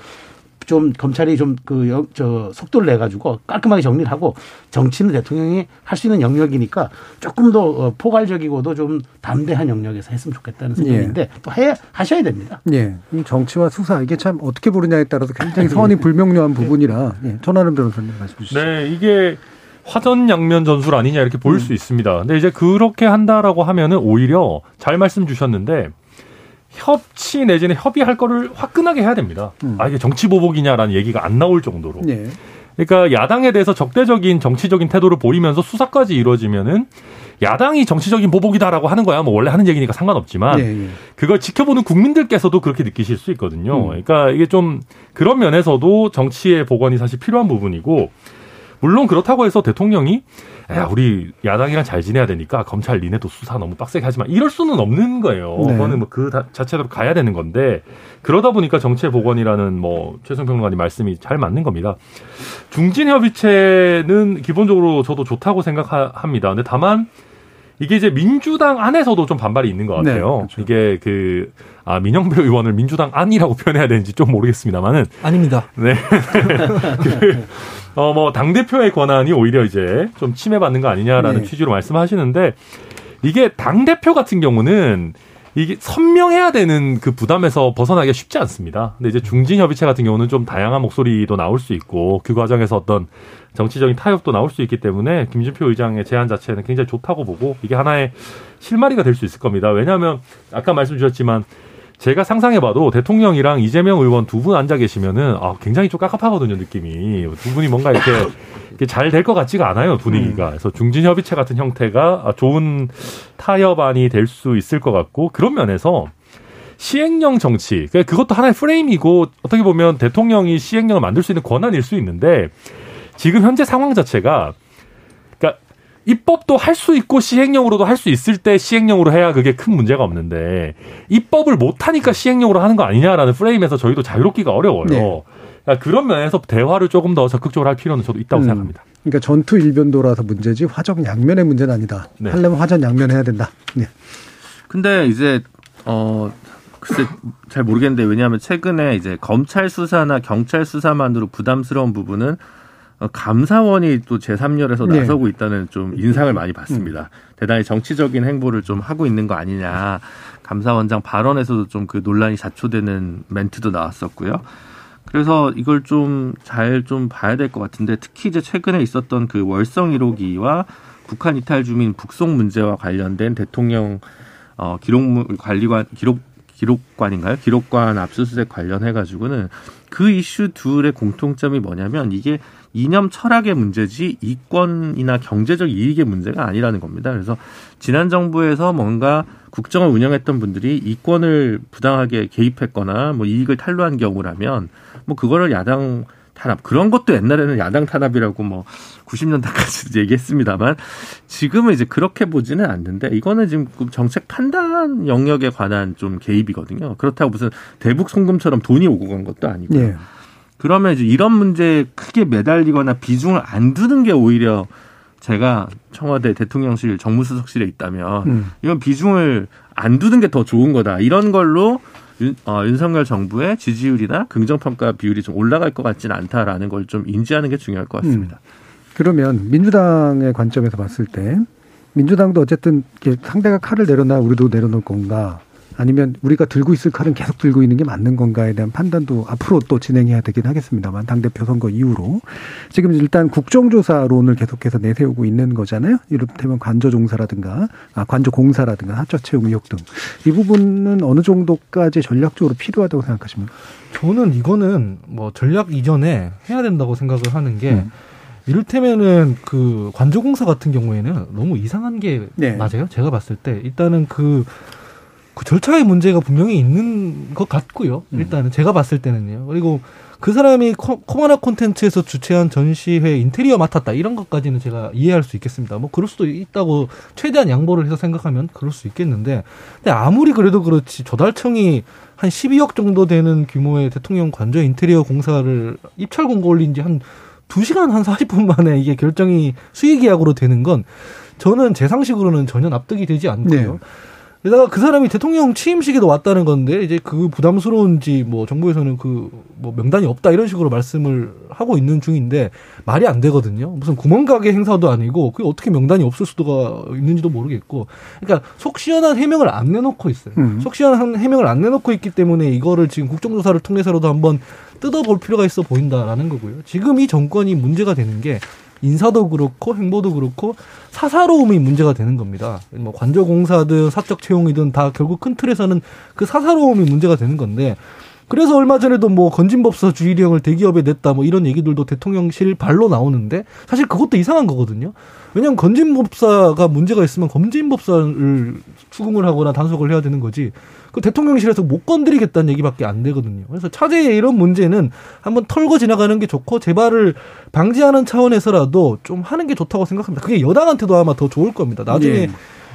좀 검찰이 좀 그 저 속도를 내 가지고 깔끔하게 정리를 하고 정치는 대통령이 할 수 있는 영역이니까 조금 더 어, 포괄적이고도 좀 담대한 영역에서 했으면 좋겠다는 생각인데 또해 하셔야 됩니다. 예. 이 정치와 수사 이게 참 어떻게 보느냐에 따라서 굉장히 선이 불명료한 부분이라 예. 전하는 변호사님 말씀 주시죠. 네, 이게 화전양면 전술 아니냐 이렇게 보일 수 있습니다. 근데 이제 그렇게 한다라고 하면은 오히려 잘 말씀 주셨는데 협치 내지는 협의할 거를 화끈하게 해야 됩니다. 음. 아 이게 정치 보복이냐라는 얘기가 안 나올 정도로. 예. 그러니까 야당에 대해서 적대적인 정치적인 태도를 보이면서 수사까지 이루어지면은 야당이 정치적인 보복이다라고 하는 거야. 뭐 원래 하는 얘기니까 상관없지만 예, 예. 그걸 지켜보는 국민들께서도 그렇게 느끼실 수 있거든요. 음. 그러니까 이게 좀 그런 면에서도 정치의 복원이 사실 필요한 부분이고 물론 그렇다고 해서 대통령이 야 우리 야당이랑 잘 지내야 되니까 검찰 니네도 수사 너무 빡세게 하지만 이럴 수는 없는 거예요. 네. 그거는 뭐 그 자체대로 가야 되는 건데 그러다 보니까 정치의 복원이라는 뭐 최승 평론가님 말씀이 잘 맞는 겁니다. 중진 협의체는 기본적으로 저도 좋다고 생각합니다. 근데 다만 이게 이제 민주당 안에서도 좀 반발이 있는 것 네, 같아요. 그렇죠. 이게 그, 아, 민영배 의원을 민주당 안이라고 표현해야 되는지 좀 모르겠습니다만은, 아닙니다. 네. 그, 어, 뭐, 당대표의 권한이 오히려 이제 좀 침해받는 거 아니냐라는 네. 취지로 말씀하시는데, 이게 당대표 같은 경우는 이게 선명해야 되는 그 부담에서 벗어나기가 쉽지 않습니다. 근데 이제 중진협의체 같은 경우는 좀 다양한 목소리도 나올 수 있고, 그 과정에서 어떤 정치적인 타협도 나올 수 있기 때문에 김진표 의장의 제안 자체는 굉장히 좋다고 보고 이게 하나의 실마리가 될 수 있을 겁니다. 왜냐하면 아까 말씀 주셨지만 제가 상상해봐도 대통령이랑 이재명 의원 두 분 앉아 계시면은 아, 굉장히 좀 깝깝하거든요 느낌이. 두 분이 뭔가 이렇게, 이렇게 잘 될 것 같지가 않아요 분위기가. 그래서 중진 협의체 같은 형태가 좋은 타협안이 될 수 있을 것 같고 그런 면에서 시행령 정치 그러니까 그것도 하나의 프레임이고 어떻게 보면 대통령이 시행령을 만들 수 있는 권한일 수 있는데 지금 현재 상황 자체가 입법도 할 수 있고 시행령으로도 할 수 있을 때 시행령으로 해야 그게 큰 문제가 없는데 입법을 못 하니까 시행령으로 하는 거 아니냐라는 프레임에서 저희도 자유롭기가 어려워요. 네. 그러니까 그런 면에서 대화를 조금 더 적극적으로 할 필요는 저도 있다고 음. 생각합니다. 그러니까 전투 일변도라서 문제지 화정 양면의 문제는 아니다. 네. 하려면 화전 양면 해야 된다. 네. 근데 이제 어 글쎄 잘 모르겠는데 왜냐하면 최근에 이제 검찰 수사나 경찰 수사만으로 부담스러운 부분은 어, 감사원이 또 제3열에서 네. 나서고 있다는 좀 인상을 많이 받습니다. 대단히 정치적인 행보를 좀 하고 있는 거 아니냐. 감사원장 발언에서도 좀 그 논란이 자초되는 멘트도 나왔었고요. 그래서 이걸 좀잘좀 봐야 될 것 같은데 특히 이제 최근에 있었던 그 월성 1호기와 북한 이탈 주민 북송 문제와 관련된 대통령 어 기록 관리관 기록 기록관인가요? 기록관 압수수색 관련해 가지고는 그 이슈 둘의 공통점이 뭐냐면 이게 이념 철학의 문제지 이권이나 경제적 이익의 문제가 아니라는 겁니다. 그래서 지난 정부에서 뭔가 국정을 운영했던 분들이 이권을 부당하게 개입했거나 뭐 이익을 탈루한 경우라면 뭐 그거를 야당 탄압 그런 것도 옛날에는 야당 탄압이라고 뭐 90년대까지 얘기했습니다만 지금은 이제 그렇게 보지는 않는데 이거는 지금 그 정책 판단 영역에 관한 좀 개입이거든요. 그렇다고 무슨 대북 송금처럼 돈이 오고 간 것도 아니고 예. 그러면 이제 이런 문제에 크게 매달리거나 비중을 안 두는 게 오히려 제가 청와대 대통령실 정무수석실에 있다면 음. 이건 비중을 안 두는 게 더 좋은 거다. 이런 걸로 윤, 어, 윤석열 정부의 지지율이나 긍정평가 비율이 좀 올라갈 것 같지는 않다라는 걸 좀 인지하는 게 중요할 것 같습니다. 그러면 민주당의 관점에서 봤을 때 민주당도 어쨌든 상대가 칼을 내려놔 우리도 내려놓을 건가 아니면 우리가 들고 있을 칼은 계속 들고 있는 게 맞는 건가에 대한 판단도 앞으로 또 진행해야 되긴 하겠습니다만 당대표 선거 이후로 지금 일단 국정조사론을 계속해서 내세우고 있는 거잖아요. 이를테면 관저종사라든가 아, 관저공사라든가 사적 채용 의혹 등 이 부분은 어느 정도까지 전략적으로 필요하다고 생각하십니까? 저는 이거는 뭐 전략 이전에 해야 된다고 생각을 하는 게 음. 이를테면은 그 관조공사 같은 경우에는 너무 이상한 게 네. 맞아요. 제가 봤을 때 일단은 그, 그 절차의 문제가 분명히 있는 것 같고요. 음. 일단은 제가 봤을 때는요. 그리고 그 사람이 코, 코마나 콘텐츠에서 주최한 전시회 인테리어 맡았다 이런 것까지는 제가 이해할 수 있겠습니다. 뭐 그럴 수도 있다고 최대한 양보를 해서 생각하면 그럴 수 있겠는데 근데 아무리 그래도 그렇지 조달청이 한 12억 정도 되는 규모의 대통령 관저 인테리어 공사를 입찰 공고 올린 지 한 2시간 한 40분 만에 이게 결정이 수의 계약으로 되는 건 저는 제 상식으로는 전혀 납득이 되지 않고요. 네. 게다가 그 사람이 대통령 취임식에도 왔다는 건데 이제 그 부담스러운지 뭐 정부에서는 그 뭐 명단이 없다 이런 식으로 말씀을 하고 있는 중인데 말이 안 되거든요. 무슨 구멍가게 행사도 아니고 그게 어떻게 명단이 없을 수가 있는지도 모르겠고 그러니까 속 시원한 해명을 안 내놓고 있어요. 음. 속 시원한 해명을 안 내놓고 있기 때문에 이거를 지금 국정조사를 통해서라도 한번 뜯어볼 필요가 있어 보인다라는 거고요. 지금 이 정권이 문제가 되는 게 인사도 그렇고 행보도 그렇고 사사로움이 문제가 되는 겁니다. 뭐 관저공사든 사적 채용이든 다 결국 큰 틀에서는 그 사사로움이 문제가 되는 건데 그래서 얼마 전에도 뭐 건진법사 주의령을 대기업에 냈다 뭐 이런 얘기들도 대통령실 발로 나오는데 사실 그것도 이상한 거거든요. 왜냐하면 건진법사가 문제가 있으면 건진법사를 추궁을 하거나 단속을 해야 되는 거지. 그 대통령실에서 못 건드리겠다는 얘기밖에 안 되거든요. 그래서 차제의 이런 문제는 한번 털고 지나가는 게 좋고 재발을 방지하는 차원에서라도 좀 하는 게 좋다고 생각합니다. 그게 여당한테도 아마 더 좋을 겁니다. 나중에 예.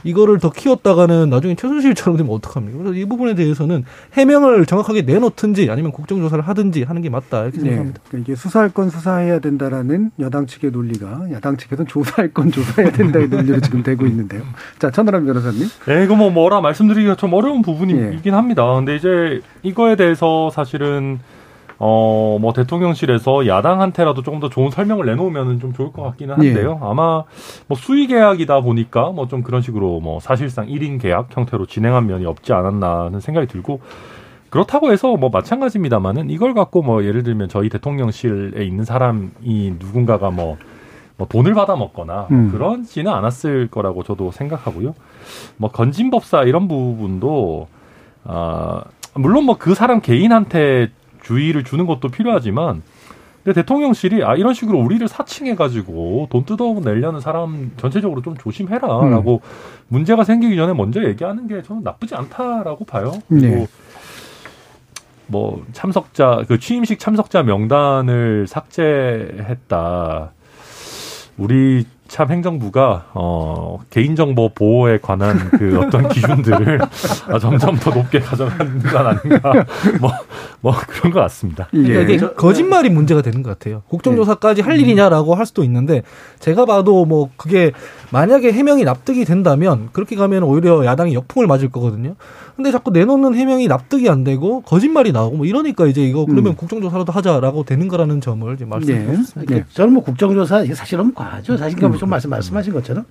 이거를 더 키웠다가는 나중에 최순실처럼 되면 어떡합니까? 그래서 이 부분에 대해서는 해명을 정확하게 내놓든지 아니면 국정조사를 하든지 하는 게 맞다 이렇게 네. 생각합니다. 그러니까 이게 수사할 건 수사해야 된다라는 여당 측의 논리가 야당 측에서는 조사할 건 조사해야 된다의 논리로 지금 되고 있는데요. 자, 천하람 변호사님. 네, 이거 뭐 뭐라 말씀드리기가 좀 어려운 부분이긴 예. 합니다. 근데 이제 이거에 대해서 사실은 어, 뭐 대통령실에서 야당한테라도 조금 더 좋은 설명을 내놓으면 좀 좋을 것 같기는 한데요. 아마 뭐 수의 계약이다 보니까 뭐 좀 그런 식으로 뭐 사실상 1인 계약 형태로 진행한 면이 없지 않았나 하는 생각이 들고 그렇다고 해서 뭐 마찬가지입니다만은 이걸 갖고 뭐 예를 들면 저희 대통령실에 있는 사람이 누군가가 뭐, 뭐 돈을 받아 먹거나 음. 그런지는 않았을 거라고 저도 생각하고요. 뭐 건진법사 이런 부분도 아 물론 뭐 그 사람 개인한테 주의를 주는 것도 필요하지만 근데 대통령실이 아 이런 식으로 우리를 사칭해 가지고 돈 뜯어내려는 사람 전체적으로 좀 조심해라라고 문제가 생기기 전에 먼저 얘기하는 게 저는 나쁘지 않다라고 봐요. 그리고 네. 뭐 참석자 그 취임식 참석자 명단을 삭제했다. 우리 참 행정부가 어 개인정보 보호에 관한 그 어떤 기준들을 아, 점점 더 높게 가져가는 건 아닌가 뭐 뭐 그런 것 같습니다. 그러니까 예. 이게 거짓말이 문제가 되는 것 같아요. 국정조사까지 할 일이냐라고 할 수도 있는데 제가 봐도 뭐 그게 만약에 해명이 납득이 된다면 그렇게 가면 오히려 야당이 역풍을 맞을 거거든요. 근데 자꾸 내놓는 해명이 납득이 안 되고 거짓말이 나오고 뭐 이러니까 이제 이거 그러면 음. 국정조사라도 하자라고 되는 거라는 점을 이제 말씀드리고 예. 싶습니다. 네. 저는 뭐 국정조사 이게 사실은 과하죠. 사실 음. 좀 말씀 말씀하신 것처럼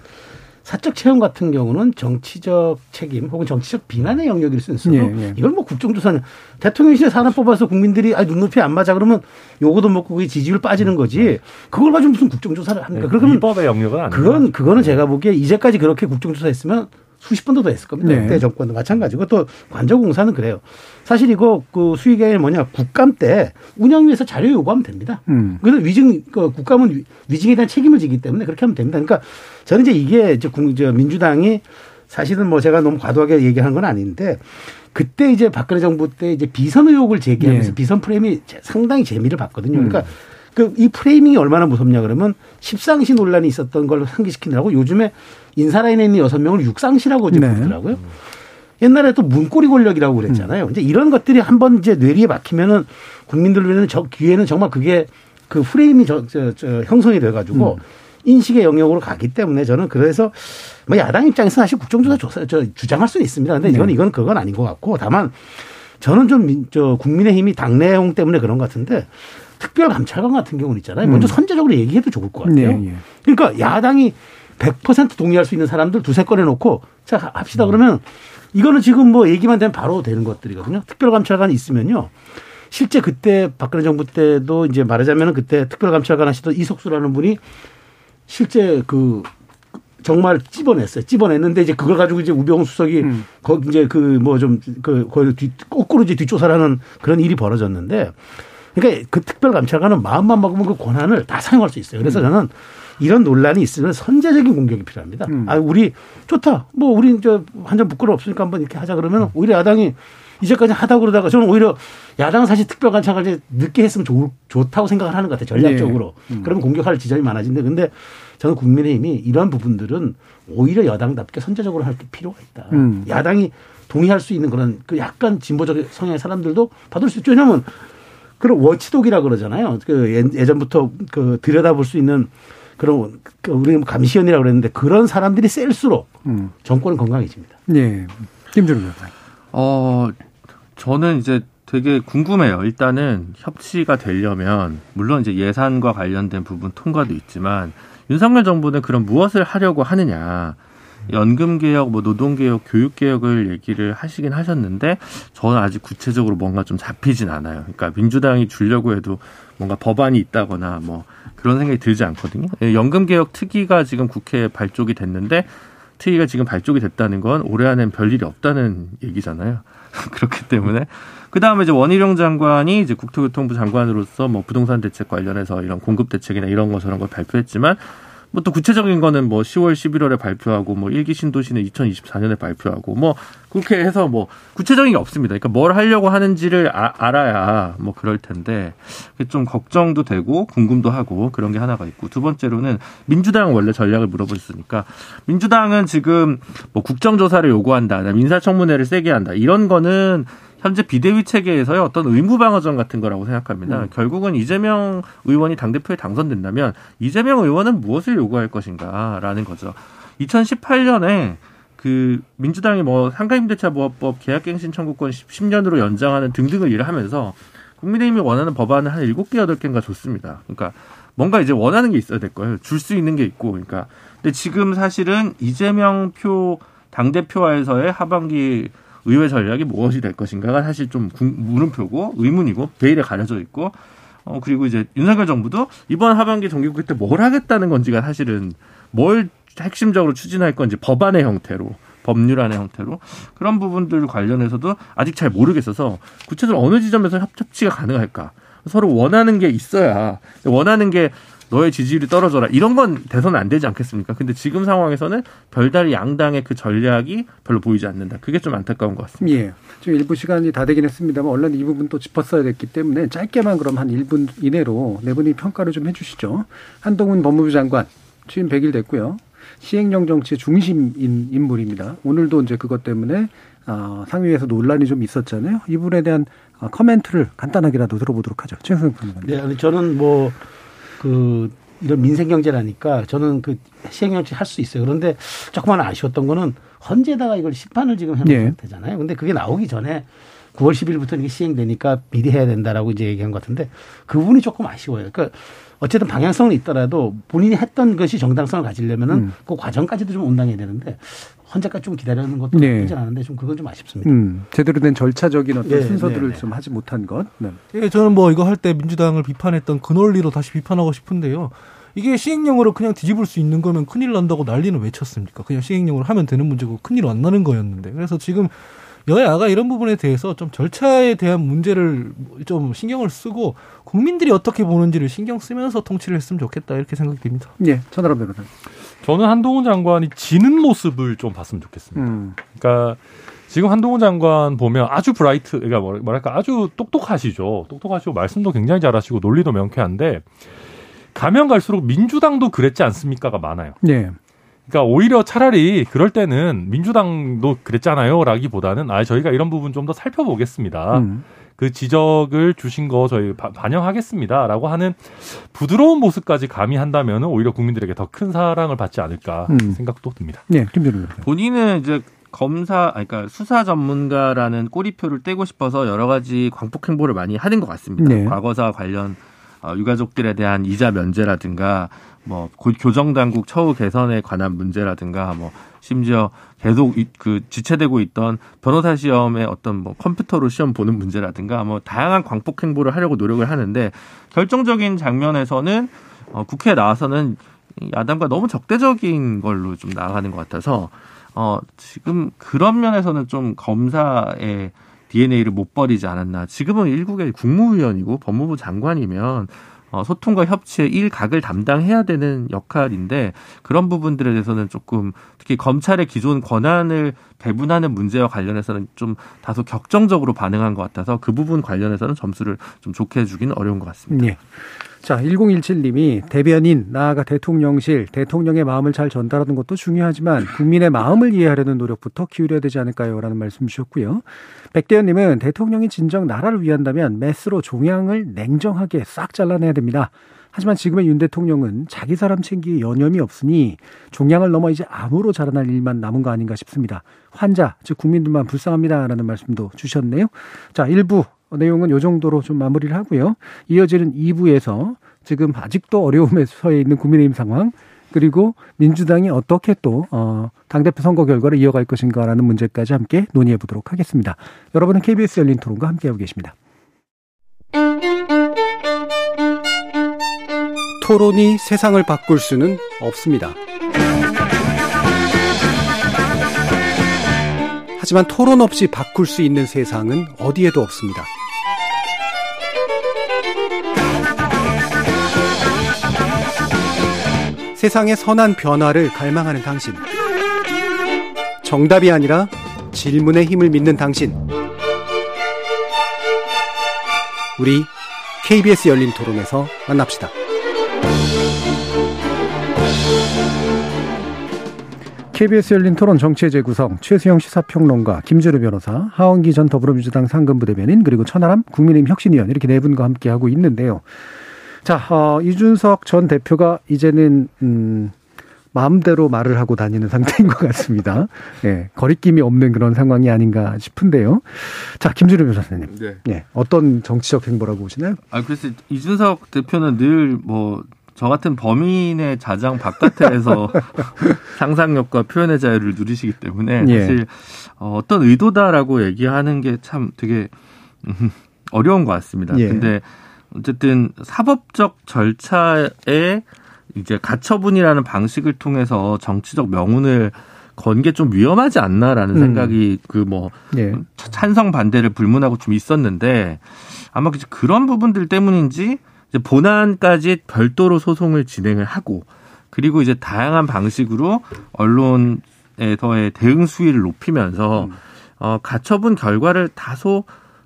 사적 채용 같은 경우는 정치적 책임 혹은 정치적 비난의 영역일 수 있어도 예, 예. 이걸 뭐 국정조사는 대통령실에 사람 뽑아서 국민들이 아 눈높이 안 맞아 그러면 요거도 먹고 그게 지지율 빠지는 거지. 그걸 가지고 무슨 국정조사를 합니까? 그러면 위법의 영역은 아니고 그건 그거는 제가 보기에 이제까지 그렇게 국정조사했으면 수십 번도 더 했을 겁니다. 네. 그때 정권도 마찬가지고 또 관저공사는 그래요. 사실 이거 그 수익의 뭐냐 국감 때 운영위에서 자료 요구하면 됩니다. 음. 그래서 위증 그 국감은 위- 위증에 대한 책임을 지기 때문에 그렇게 하면 됩니다. 그러니까 저는 이제 이게 이제 국- 저 민주당이 사실은 뭐 제가 너무 과도하게 얘기한 건 아닌데 그때 이제 박근혜 정부 때 이제 비선 의혹을 제기하면서 네. 비선 프레임이 제- 상당히 재미를 봤거든요. 그러니까 그이 프레이밍이 얼마나 무섭냐 그러면 십상시 논란이 있었던 걸 상기시키느라고 요즘에 인사라인에 있는 여섯 명을 육상시라고 이제 네. 부르더라고요. 옛날에 또 문고리 권력이라고 그랬잖아요. 이제 이런 것들이 한번 이제 뇌리에 막히면은 국민들 위해는 저 귀에는 정말 그게 그 프레임이 저, 저, 저 형성이 돼가지고 인식의 영역으로 가기 때문에 저는 그래서 뭐 야당 입장에서 사실 국정조사 조사 저 주장할 수는 있습니다. 근데 이건 이건 그건 아닌 것 같고 다만 저는 좀 민- 저 국민의힘이 당내용 때문에 그런 것 같은데 특별감찰관 같은 경우는 있잖아요. 먼저 선제적으로 얘기해도 좋을 것 같아요. 네, 예. 그러니까 야당이 100% 동의할 수 있는 사람들 두세 건에 놓고 자 합시다 그러면 이거는 지금 뭐 얘기만 되면 바로 되는 것들이거든요. 특별감찰관이 있으면요. 실제 그때 박근혜 정부 때도 이제 말하자면은 그때 특별감찰관 하시던 이석수라는 분이 실제 그 정말 찝어냈어요. 찝어냈는데 이제 그걸 가지고 이제 우병우 수석이 음. 거기 이제 그 뭐 좀그 거기 뒤 거꾸로 이제 뒷조사라는 그런 일이 벌어졌는데 그러니까 그 특별감찰관은 마음만 먹으면 그 권한을 다 사용할 수 있어요. 그래서 저는 이런 논란이 있으면 선제적인 공격이 필요합니다. 음. 아, 우리 좋다. 뭐 우리 이제 한점 부끄러 없으니까 한번 이렇게 하자 그러면 오히려 야당이 이제까지 하다 그러다가 저는 오히려 야당 사실 특별관찰을 늦게 했으면 좋, 좋다고 생각을 하는 것 같아요. 전략적으로. 네. 음. 그러면 공격할 지점이 많아진데 근데 저는 국민의힘이 이런 부분들은 오히려 여당답게 선제적으로 할 필요가 있다. 음. 야당이 동의할 수 있는 그런 그 약간 진보적 성향의 사람들도 받을 수 있죠. 왜냐하면 그런 워치독이라 그러잖아요. 그 예- 예전부터 그 들여다볼 수 있는 그런 그 우리 감시원이라고 그랬는데 그런 사람들이 셀수록 음. 정권은 건강해집니다. 예. 김준우 변호사. 어, 저는 이제 되게 궁금해요. 일단은 협치가 되려면 물론 이제 예산과 관련된 부분 통과도 있지만 윤석열 정부는 그런 무엇을 하려고 하느냐. 연금 개혁, 뭐 노동 개혁, 교육 개혁을 얘기를 하시긴 하셨는데 저는 아직 구체적으로 뭔가 좀 잡히진 않아요. 그러니까 민주당이 주려고 해도 뭔가 법안이 있다거나 뭐 그런 생각이 들지 않거든요. 예, 연금 개혁 특위가 지금 국회에 발족이 됐는데 특위가 지금 발족이 됐다는 건 올해 안엔 별일이 없다는 얘기잖아요. 그렇기 때문에 그 다음에 이제 원희룡 장관이 이제 국토교통부 장관으로서 뭐 부동산 대책 관련해서 이런 공급 대책이나 이런 거 저런 걸 발표했지만 뭐 또 구체적인 거는 뭐 10월 11월에 발표하고 뭐 일기 신도시는 2024년에 발표하고 뭐 그렇게 해서 뭐 구체적인 게 없습니다. 그러니까 뭘 하려고 하는지를 아- 알아야 뭐 그럴 텐데 좀 걱정도 되고 궁금도 하고 그런 게 하나가 있고 두 번째로는 민주당 원래 전략을 물어보셨으니까 민주당은 지금 뭐 국정조사를 요구한다, 민사청문회를 세게 한다 이런 거는 현재 비대위 체계에서의 어떤 의무 방어전 같은 거라고 생각합니다. 결국은 이재명 의원이 당 대표에 당선된다면 이재명 의원은 무엇을 요구할 것인가라는 거죠. 2018년에 그 민주당이 뭐 상가임대차 보호법 계약갱신 청구권 10년으로 연장하는 등등을 일을 하면서 국민의힘이 원하는 법안을 한 7개, 8개인가 줬습니다. 그러니까 뭔가 이제 원하는 게 있어야 될 거예요. 줄 수 있는 게 있고. 그러니까 근데 지금 사실은 이재명 표 당대표와에서의 하반기 의회 전략이 무엇이 될 것인가가 사실 좀 궁- 물음표고 의문이고 베일에 가려져 있고 어 그리고 이제 윤석열 정부도 이번 하반기 정기국회 때 뭘 하겠다는 건지가 사실은 뭘 핵심적으로 추진할 건지 법안의 형태로 법률안의 형태로 그런 부분들 관련해서도 아직 잘 모르겠어서 구체적으로 어느 지점에서 협- 협치가 가능할까? 서로 원하는 게 있어야 원하는 게 너의 지지율이 떨어져라 이런 건 돼서는 안 되지 않겠습니까? 근데 지금 상황에서는 별다른 양당의 그 전략이 별로 보이지 않는다. 그게 좀 안타까운 것 같습니다. 예. 지금 일부 시간이 다 되긴 했습니다만 얼른 이 부분 또 짚었어야 됐기 때문에 짧게만 그럼 한 1분 이내로 네 분이 평가를 좀 해주시죠. 한동훈 법무부 장관 취임 100일 됐고요. 시행령 정치의 중심인 인물입니다. 오늘도 이제 그것 때문에 어, 상위에서 논란이 좀 있었잖아요. 이 부분에 대한 어, 커멘트를 간단하게라도 들어보도록 하죠. 최승 평론가님. 네, 저는 뭐, 그, 이런 민생 경제라니까 저는 그 시행 정치 할 수 있어요. 그런데 조금만 아쉬웠던 거는 헌재다가 이걸 심판을 지금 해놓은 예. 상태잖아요. 근데 그게 나오기 전에 9월 10일부터 이게 시행되니까 미리 해야 된다라고 이제 얘기한 것 같은데 그 부분이 조금 아쉬워요. 그러니까 어쨌든 방향성은 있더라도 본인이 했던 것이 정당성을 가지려면은 음. 그 과정까지도 좀 온당해야 되는데 헌재까지 좀 기다리는 것도 네. 나쁘진 않은데 좀 그건 좀 아쉽습니다. 음, 제대로 된 절차적인 어떤 네, 순서들을 네, 네. 좀 하지 못한 것. 네. 예, 저는 뭐 이거 할 때 민주당을 비판했던 그 논리로 다시 비판하고 싶은데요. 이게 시행령으로 그냥 뒤집을 수 있는 거면 큰일 난다고 난리는 왜 쳤습니까? 그냥 시행령으로 하면 되는 문제고 큰일 안 나는 거였는데. 그래서 지금 여야가 이런 부분에 대해서 좀 절차에 대한 문제를 좀 신경을 쓰고 국민들이 어떻게 보는지를 신경 쓰면서 통치를 했으면 좋겠다 이렇게 생각됩니다. 예, 천하람 변호사. 저는 한동훈 장관이 지는 모습을 좀 봤으면 좋겠습니다. 음, 그러니까 지금 한동훈 장관 보면 아주 브라이트, 그러니까 뭐라- 뭐랄까 아주 똑똑하시죠. 똑똑하시고 말씀도 굉장히 잘하시고 논리도 명쾌한데 가면 갈수록 민주당도 그랬지 않습니까가 많아요. 예. 그러니까 오히려 차라리 그럴 때는 민주당도 그랬잖아요 라기보다는 아 저희가 이런 부분 좀 더 살펴보겠습니다. 음. 그 지적을 주신 거 저희 바- 반영하겠습니다라고 하는 부드러운 모습까지 가미한다면 오히려 국민들에게 더 큰 사랑을 받지 않을까 음. 생각도 듭니다. 예, 김준우 변호사. 본인은 이제 검사, 아니, 그러니까 수사 전문가라는 꼬리표를 떼고 싶어서 여러 가지 광폭 행보를 많이 하는 것 같습니다. 네. 과거사 관련 어, 유가족들에 대한 이자 면제라든가 뭐 고- 교정 당국 처우 개선에 관한 문제라든가 뭐 심지어 계속 이- 그 지체되고 있던 변호사 시험의 어떤 뭐 컴퓨터로 시험 보는 문제라든가 뭐 다양한 광폭 행보를 하려고 노력을 하는데 결정적인 장면에서는 어, 국회에 나와서는 이 야당과 너무 적대적인 걸로 좀 나아가는 것 같아서 어, 지금 그런 면에서는 좀 검사의 DNA를 못 버리지 않았나. 지금은 일국의 국무위원이고 법무부 장관이면 어, 소통과 협치의 일각을 담당해야 되는 역할인데 그런 부분들에 대해서는 조금 특히 검찰의 기존 권한을 배분하는 문제와 관련해서는 좀 다소 격정적으로 반응한 것 같아서 그 부분 관련해서는 점수를 좀 좋게 주기는 어려운 것 같습니다. 예. 자, 1017님이 대변인, 나아가 대통령실, 대통령의 마음을 잘 전달하는 것도 중요하지만 국민의 마음을 이해하려는 노력부터 기울여야 되지 않을까요? 라는 말씀 주셨고요. 백대현님은 대통령이 진정 나라를 위한다면 메스로 종양을 냉정하게 싹 잘라내야 됩니다. 하지만 지금의 윤 대통령은 자기 사람 챙기 여념이 없으니 종양을 넘어 이제 암으로 자라날 일만 남은 거 아닌가 싶습니다. 환자, 즉 국민들만 불쌍합니다라는 말씀도 주셨네요. 자, 일부 내용은 요 정도로 좀 마무리를 하고요. 이어지는 2부에서 지금 아직도 어려움에 처해 있는 국민의힘 상황 그리고 민주당이 어떻게 또 어, 당대표 선거 결과를 이어갈 것인가라는 문제까지 함께 논의해 보도록 하겠습니다. 여러분은 KBS 열린 토론과 함께하고 계십니다. 토론이 세상을 바꿀 수는 없습니다. 하지만 토론 없이 바꿀 수 있는 세상은 어디에도 없습니다. 세상의 선한 변화를 갈망하는 당신. 정답이 아니라 질문의 힘을 믿는 당신. 우리 KBS 열린 토론에서 만납시다. KBS 열린 토론 정치의 재구성 최수영 시사평론가 김주루 변호사 하원기 전 더불어민주당 상근부대변인 그리고 천하람 국민의힘 혁신위원 이렇게 네 분과 함께 하고 있는데요. 자 어, 이준석 전 대표가 이제는 음, 마음대로 말을 하고 다니는 상태인 것 같습니다. 예, 거리낌이 없는 그런 상황이 아닌가 싶은데요. 자, 김주루 변호사님. 네. 예, 어떤 정치적 행보라고 보시나요? 아, 그래서 이준석 대표는 늘 뭐 저 같은 범인의 자장 바깥에서 상상력과 표현의 자유를 누리시기 때문에 예. 사실 어, 어떤 의도다라고 얘기하는 게 참 되게 음, 어려운 것 같습니다. 예. 근데 어쨌든 사법적 절차에 이제 가처분이라는 방식을 통해서 정치적 명운을 건 게 좀 위험하지 않나라는 음. 생각이 그뭐 예. 찬성 반대를 불문하고 좀 있었는데 아마 그런 부분들 때문인지 이제 본안까지 별도로 소송을 진행을 하고 그리고 이제 다양한 방식으로 언론에서의 대응 수위를 높이면서 음. 어, 가처분 결과를 다소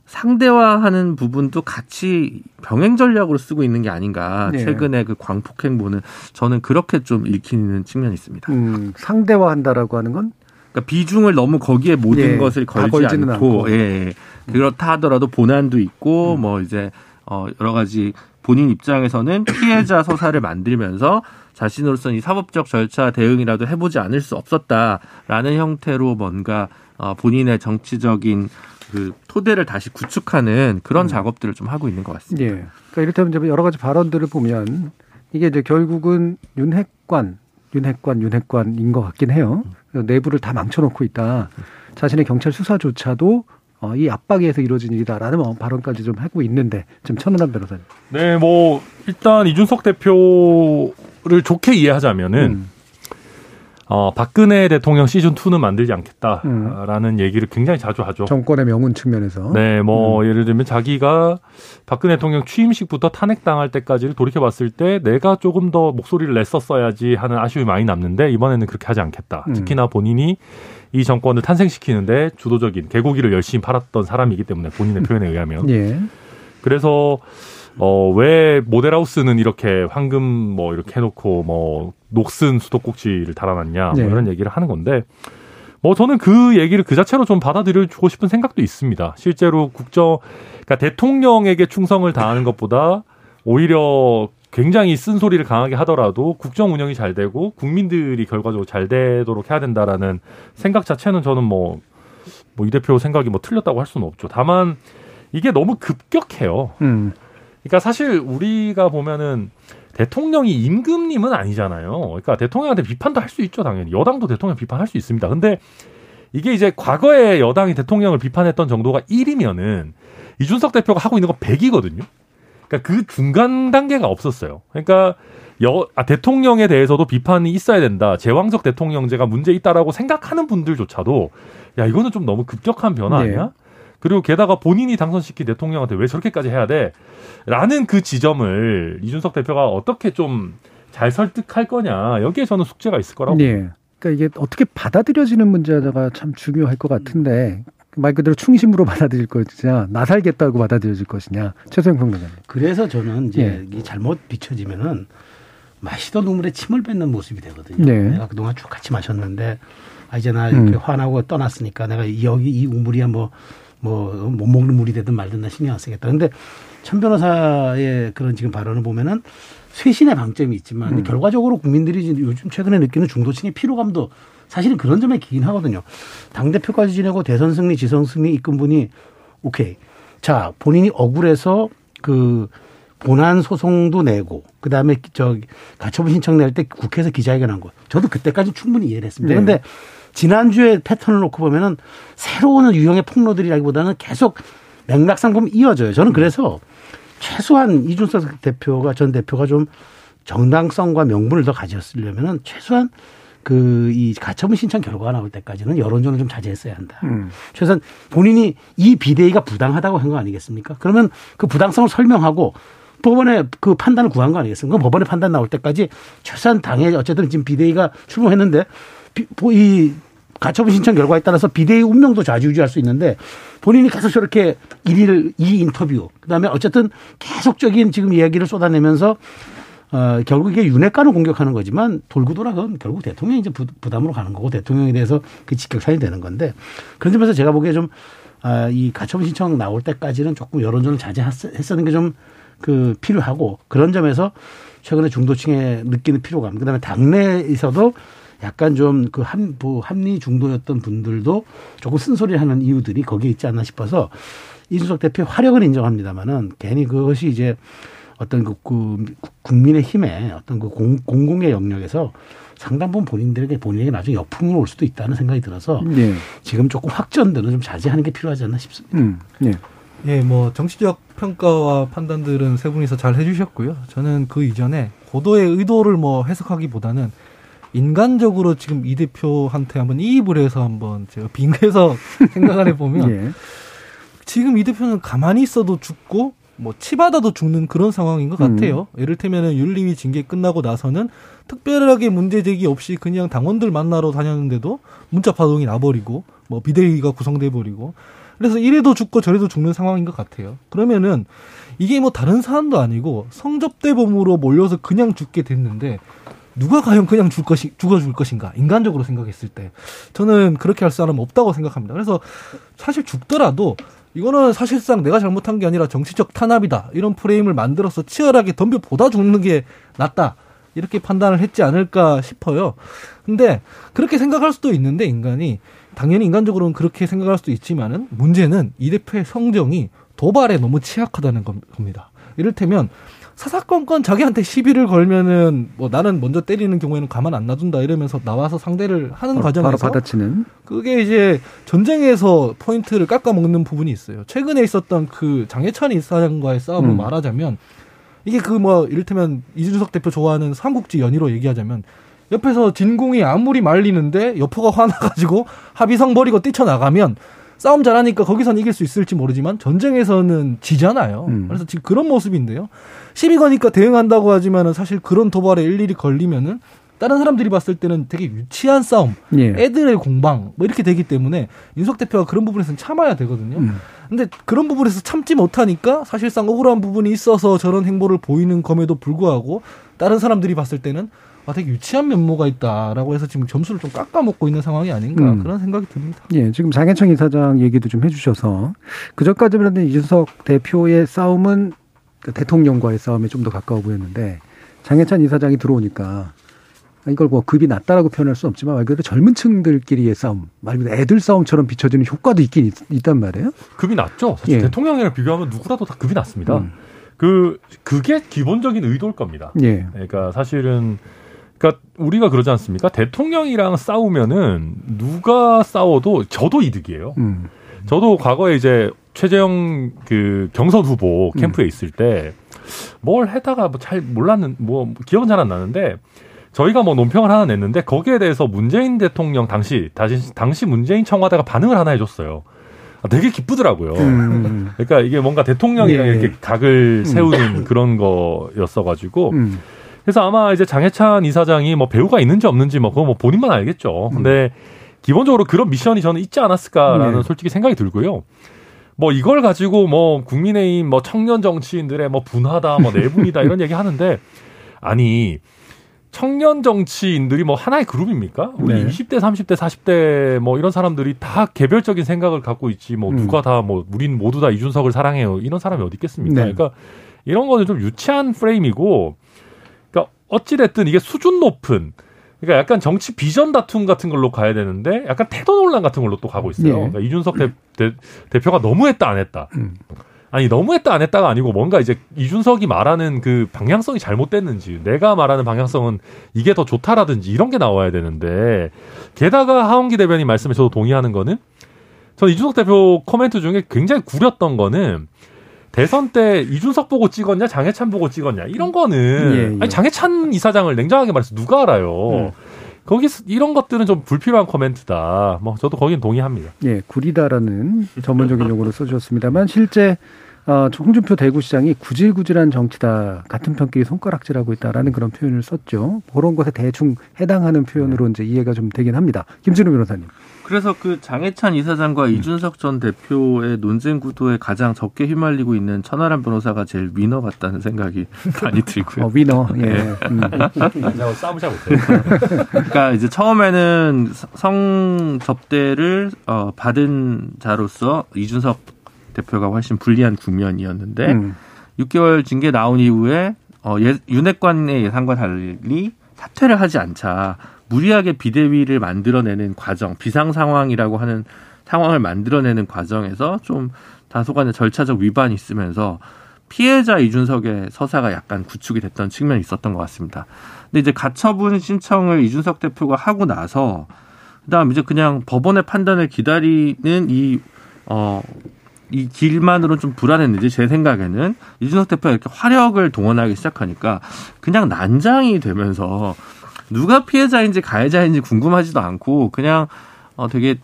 상대화하는 부분도 같이 병행 전략으로 쓰고 있는 게 아닌가. 네. 최근에 그 광폭 행보는 저는 그렇게 좀 읽히는 측면이 있습니다. 음, 상대화한다라고 하는 건? 그러니까 비중을 너무 거기에 모든 예, 것을 걸지 않고, 않고. 예, 예. 그렇다 하더라도 본안도 있고 음. 뭐 이제 어 여러 가지 본인 입장에서는 피해자 서사를 만들면서 자신으로서는 이 사법적 절차 대응이라도 해보지 않을 수 없었다라는 형태로 뭔가 어, 본인의 정치적인 그 토대를 다시 구축하는 그런 음. 작업들을 좀 하고 있는 것 같습니다. 예. 그러니까 이를테면 이제 여러 가지 발언들을 보면 이게 이제 결국은 윤핵관, 윤핵관, 윤핵관인 것 같긴 해요. 내부를 다 망쳐놓고 있다. 자신의 경찰 수사조차도 어, 이 압박에 의해서 이루어진 일이다라는 발언까지 좀 하고 있는데 지금 천은한 변호사님. 네, 뭐 일단 이준석 대표를 좋게 이해하자면은 음. 어, 박근혜 대통령 시즌 2는 만들지 않겠다라는 음. 얘기를 굉장히 자주 하죠. 정권의 명운 측면에서. 네, 뭐 음. 예를 들면 자기가 박근혜 대통령 취임식부터 탄핵당할 때까지를 돌이켜 봤을 때 내가 조금 더 목소리를 냈었어야지 하는 아쉬움이 많이 남는데 이번에는 그렇게 하지 않겠다. 음. 특히나 본인이 이 정권을 탄생시키는데 주도적인 개고기를 열심히 팔았던 사람이기 때문에 본인의 표현에 의하면. 예. 그래서 어, 왜 모델하우스는 이렇게 황금 뭐 이렇게 해놓고 뭐 녹슨 수도꼭지를 달아놨냐 뭐 네. 이런 얘기를 하는 건데 뭐 저는 그 얘기를 그 자체로 좀 받아들여주고 싶은 생각도 있습니다. 실제로 국정, 그러니까 대통령에게 충성을 다하는 것보다 오히려 굉장히 쓴소리를 강하게 하더라도 국정 운영이 잘 되고 국민들이 결과적으로 잘 되도록 해야 된다라는 생각 자체는 저는 뭐, 뭐 이 대표 생각이 뭐 틀렸다고 할 수는 없죠. 다만 이게 너무 급격해요. 음. 그러니까 사실 우리가 보면은 대통령이 임금님은 아니잖아요. 그러니까 대통령한테 비판도 할 수 있죠, 당연히. 여당도 대통령 비판할 수 있습니다. 근데 이게 이제 과거에 여당이 대통령을 비판했던 정도가 1이면은 이준석 대표가 하고 있는 건 100이거든요. 그러니까 그 중간 단계가 없었어요. 그러니까 여, 아, 대통령에 대해서도 비판이 있어야 된다. 제왕적 대통령제가 문제 있다라고 생각하는 분들조차도 야 이거는 좀 너무 급격한 변화 아니야? 네. 그리고 게다가 본인이 당선시킨 대통령한테 왜 저렇게까지 해야 돼? 라는 그 지점을 이준석 대표가 어떻게 좀 잘 설득할 거냐. 여기에 저는 숙제가 있을 거라고. 예. 그러니까 이게 어떻게 받아들여지는 문제가 참 중요할 것 같은데 말 그대로 충심으로 받아들일 것이냐, 나 살겠다고 받아들여질 것이냐, 최소영 평론가님. 그래서 저는 이제 예. 이게 잘못 비춰지면은 마시던 눈물에 침을 뱉는 모습이 되거든요. 네. 내가 그동안 쭉 같이 마셨는데 아 이제 나 이렇게 음. 화나고 떠났으니까 내가 이- 여기 이 우물이야 뭐 뭐 못 먹는 물이 되든 말든 나 신경 안 쓰겠다. 근데 천 변호사의 그런 지금 발언을 보면은 쇄신의 방점이 있지만 음. 결과적으로 국민들이 요즘 최근에 느끼는 중도층의 피로감도 사실은 그런 점에 기인 하거든요. 당 대표까지 지내고 대선 승리, 지선 승리 이끈 분이 오케이. 자 본인이 억울해서 그 본안 소송도 내고 그다음에 저 가처분 신청 낼 때 국회에서 기자회견한 거. 저도 그때까지 충분히 이해를 했습니다. 네. 그런데 지난주에 패턴을 놓고 보면은 새로운 유형의 폭로들이라기보다는 계속 맥락상 보면 이어져요. 저는 그래서 최소한 이준석 대표가 전 대표가 좀 정당성과 명분을 더 가졌으려면은 최소한 그 이 가처분 신청 결과가 나올 때까지는 여론전을 좀 자제했어야 한다. 음. 최소한 본인이 이 비대위가 부당하다고 한 거 아니겠습니까? 그러면 그 부당성을 설명하고 법원에 그 판단을 구한 거 아니겠습니까? 법원의 판단 나올 때까지 최소한 당에 어쨌든 지금 비대위가 출범했는데 이 가처분 신청 결과에 따라서 비대위 운명도 좌지우지할 수 있는데 본인이 계속 저렇게 일일 이 인터뷰 그다음에 어쨌든 계속적인 지금 이야기를 쏟아내면서 어, 결국 이게 윤핵관을 공격하는 거지만 돌고 돌아 그건 결국 대통령이 이제 부- 부담으로 가는 거고 대통령에 대해서 그 직격탄이 되는 건데 그런 점에서 제가 보기에 좀, 아, 이 가처분 신청 나올 때까지는 조금 여론전을 자제했었는 게 좀 그 필요하고 그런 점에서 최근에 중도층에 느끼는 피로감 그다음에 당내에서도 약간 좀그 한, 뭐 합리 중도였던 분들도 조금 쓴소리를 하는 이유들이 거기에 있지 않나 싶어서 이준석 대표의 화력은 인정합니다만은 괜히 그것이 이제 어떤 그, 그 국민의 힘의 어떤 그 공, 공공의 영역에서 상당 부분 본인들에게 본인에게 나중에 역풍으로 올 수도 있다는 생각이 들어서 예. 지금 조금 확전들은 좀 자제하는 게 필요하지 않나 싶습니다. 음. 예. 예, 뭐 정치적 평가와 판단들은 세 분이서 잘 해주셨고요. 저는 그 이전에 고도의 의도를 뭐 해석하기보다는 인간적으로 지금 이 대표한테 한번 이입을 해서 한번 제가 빙해서 생각을 해보면 예. 지금 이 대표는 가만히 있어도 죽고 뭐 치받아도 죽는 그런 상황인 것 음. 같아요. 이를테면은 윤리위 징계 끝나고 나서는 특별하게 문제 제기 없이 그냥 당원들 만나러 다녔는데도 문자 파동이 나버리고 뭐 비대위가 구성돼 버리고 그래서 이래도 죽고 저래도 죽는 상황인 것 같아요. 그러면은 이게 뭐 다른 사안도 아니고 성접대범으로 몰려서 그냥 죽게 됐는데 누가 과연 그냥 줄 것이 죽어줄 것인가 인간적으로 생각했을 때 저는 그렇게 할 사람 없다고 생각합니다. 그래서 사실 죽더라도 이거는 사실상 내가 잘못한 게 아니라 정치적 탄압이다 이런 프레임을 만들어서 치열하게 덤벼 보다 죽는 게 낫다 이렇게 판단을 했지 않을까 싶어요. 근데 그렇게 생각할 수도 있는데 인간이 당연히 인간적으로는 그렇게 생각할 수도 있지만은 문제는 이 대표의 성정이 도발에 너무 취약하다는 겁- 겁니다. 이를테면 사사건건 자기한테 시비를 걸면은 뭐 나는 먼저 때리는 경우에는 가만 안 놔둔다 이러면서 나와서 상대를 하는 바로, 과정에서 바로 받아치는. 그게 이제 전쟁에서 포인트를 깎아 먹는 부분이 있어요. 최근에 있었던 그 장해찬 이사장과의 싸움을 음. 말하자면 이게 그 뭐 이를테면 이준석 대표 좋아하는 삼국지 연의로 얘기하자면 옆에서 진공이 아무리 말리는데 여포가 화나가지고 합의성 버리고 뛰쳐나가면 싸움 잘하니까 거기선 이길 수 있을지 모르지만 전쟁에서는 지잖아요. 음. 그래서 지금 그런 모습인데요. 시비 거니까 대응한다고 하지만은 사실 그런 도발에 일일이 걸리면은 다른 사람들이 봤을 때는 되게 유치한 싸움, 예. 애들의 공방 뭐 이렇게 되기 때문에 윤석 대표가 그런 부분에서는 참아야 되거든요. 음. 근데 그런 부분에서 참지 못하니까 사실상 억울한 부분이 있어서 저런 행보를 보이는 검에도 불구하고 다른 사람들이 봤을 때는 아 되게 유치한 면모가 있다라고 해서 지금 점수를 좀 깎아먹고 있는 상황이 아닌가 음. 그런 생각이 듭니다. 예, 지금 장해청 이사장 얘기도 좀 해주셔서 그전까지는 이준석 대표의 싸움은 그 대통령과의 싸움에 좀 더 가까워 보였는데 장해찬 이사장이 들어오니까 이걸 뭐 급이 낮다라고 표현할 수 없지만 말 그대로 젊은 층들끼리의 싸움, 말 그대로 애들 싸움처럼 비춰지는 효과도 있긴 있, 단 말이에요. 급이 낮죠. 사실 예. 대통령이랑 비교하면 누구라도 다 급이 낮습니다. 음. 그 그게 기본적인 의도일 겁니다. 예. 그러니까 사실은 그러니까 우리가 그러지 않습니까? 대통령이랑 싸우면은 누가 싸워도 저도 이득이에요. 음. 저도 과거에 이제 최재형 그 경선 후보 캠프에 있을 때뭘 하다가 뭐 잘 몰랐는 뭐 기억은 잘 안 나는데 저희가 뭐 논평을 하나 냈는데 거기에 대해서 문재인 대통령 당시 다시 당시 문재인 청와대가 반응을 하나 해줬어요. 되게 기쁘더라고요. 음. 그러니까 이게 뭔가 대통령이랑 예. 이렇게 각을 세우는 그런 거였어가지고 음. 그래서 아마 이제 장해찬 이사장이 뭐 배우가 있는지 없는지 뭐 그거 뭐 본인만 알겠죠. 근데 기본적으로 그런 미션이 저는 있지 않았을까라는 네. 솔직히 생각이 들고요. 뭐 이걸 가지고 뭐 국민의힘 뭐 청년 정치인들의 뭐 분하다 뭐 내분이다 이런 얘기 하는데 아니 청년 정치인들이 뭐 하나의 그룹입니까? 우리 네. 20대, 30대, 40대 뭐 이런 사람들이 다 개별적인 생각을 갖고 있지 뭐 음. 누가 다 뭐 우린 모두 다 이준석을 사랑해요 이런 사람이 어디 있겠습니까? 네. 그러니까 이런 거는 좀 유치한 프레임이고 어찌 됐든 이게 수준 높은 그러니까 약간 정치 비전 다툼 같은 걸로 가야 되는데 약간 태도 논란 같은 걸로 또 가고 있어요. 예. 그러니까 이준석 대, 대, 표가 너무했다 안 했다. 음. 아니 너무했다 안 했다가 아니고 뭔가 이제 이준석이 말하는 그 방향성이 잘못됐는지 내가 말하는 방향성은 이게 더 좋다라든지 이런 게 나와야 되는데 게다가 하원기 대변인 말씀에 저도 동의하는 거는 저는 이준석 대표 코멘트 중에 굉장히 구렸던 거는 대선 때 이준석 보고 찍었냐 장해찬 보고 찍었냐 이런 거는 예, 예. 아니 장해찬 이사장을 냉정하게 말해서 누가 알아요. 음. 거기 이런 것들은 좀 불필요한 코멘트다. 뭐 저도 거긴 동의합니다. 예, 구리다라는 전문적인 용어를 써주셨습니다만 실제 어, 홍준표 대구시장이 구질구질한 정치다 같은 편끼리 손가락질하고 있다라는 그런 표현을 썼죠. 그런 것에 대충 해당하는 표현으로 이제 이해가 좀 되긴 합니다. 김진우 변호사님. 그래서 그 장해찬 이사장과 이준석 전 대표의 논쟁 구도에 가장 적게 휘말리고 있는 천하람 변호사가 제일 위너 같다는 생각이 많이 들고요. 어, 위너. 예. 음. 제가 싸움을 잘 못해요. 그러니까 이제 처음에는 성 접대를 어, 받은 자로서 이준석 대표가 훨씬 불리한 국면이었는데 음. 6개월 징계 나온 이후에 어, 예, 윤핵관의 예상과 달리 사퇴를 하지 않자 무리하게 비대위를 만들어내는 과정, 비상 상황이라고 하는 상황을 만들어내는 과정에서 좀 다소간의 절차적 위반이 있으면서 피해자 이준석의 서사가 약간 구축이 됐던 측면이 있었던 것 같습니다. 근데 이제 가처분 신청을 이준석 대표가 하고 나서 그다음 이제 그냥 법원의 판단을 기다리는 이 어, 이 길만으로는 좀 불안했는지 제 생각에는 이준석 대표가 이렇게 화력을 동원하기 시작하니까 그냥 난장이 되면서 누가 피해자인지 가해자인지 궁금하지도 않고 그냥 어 되게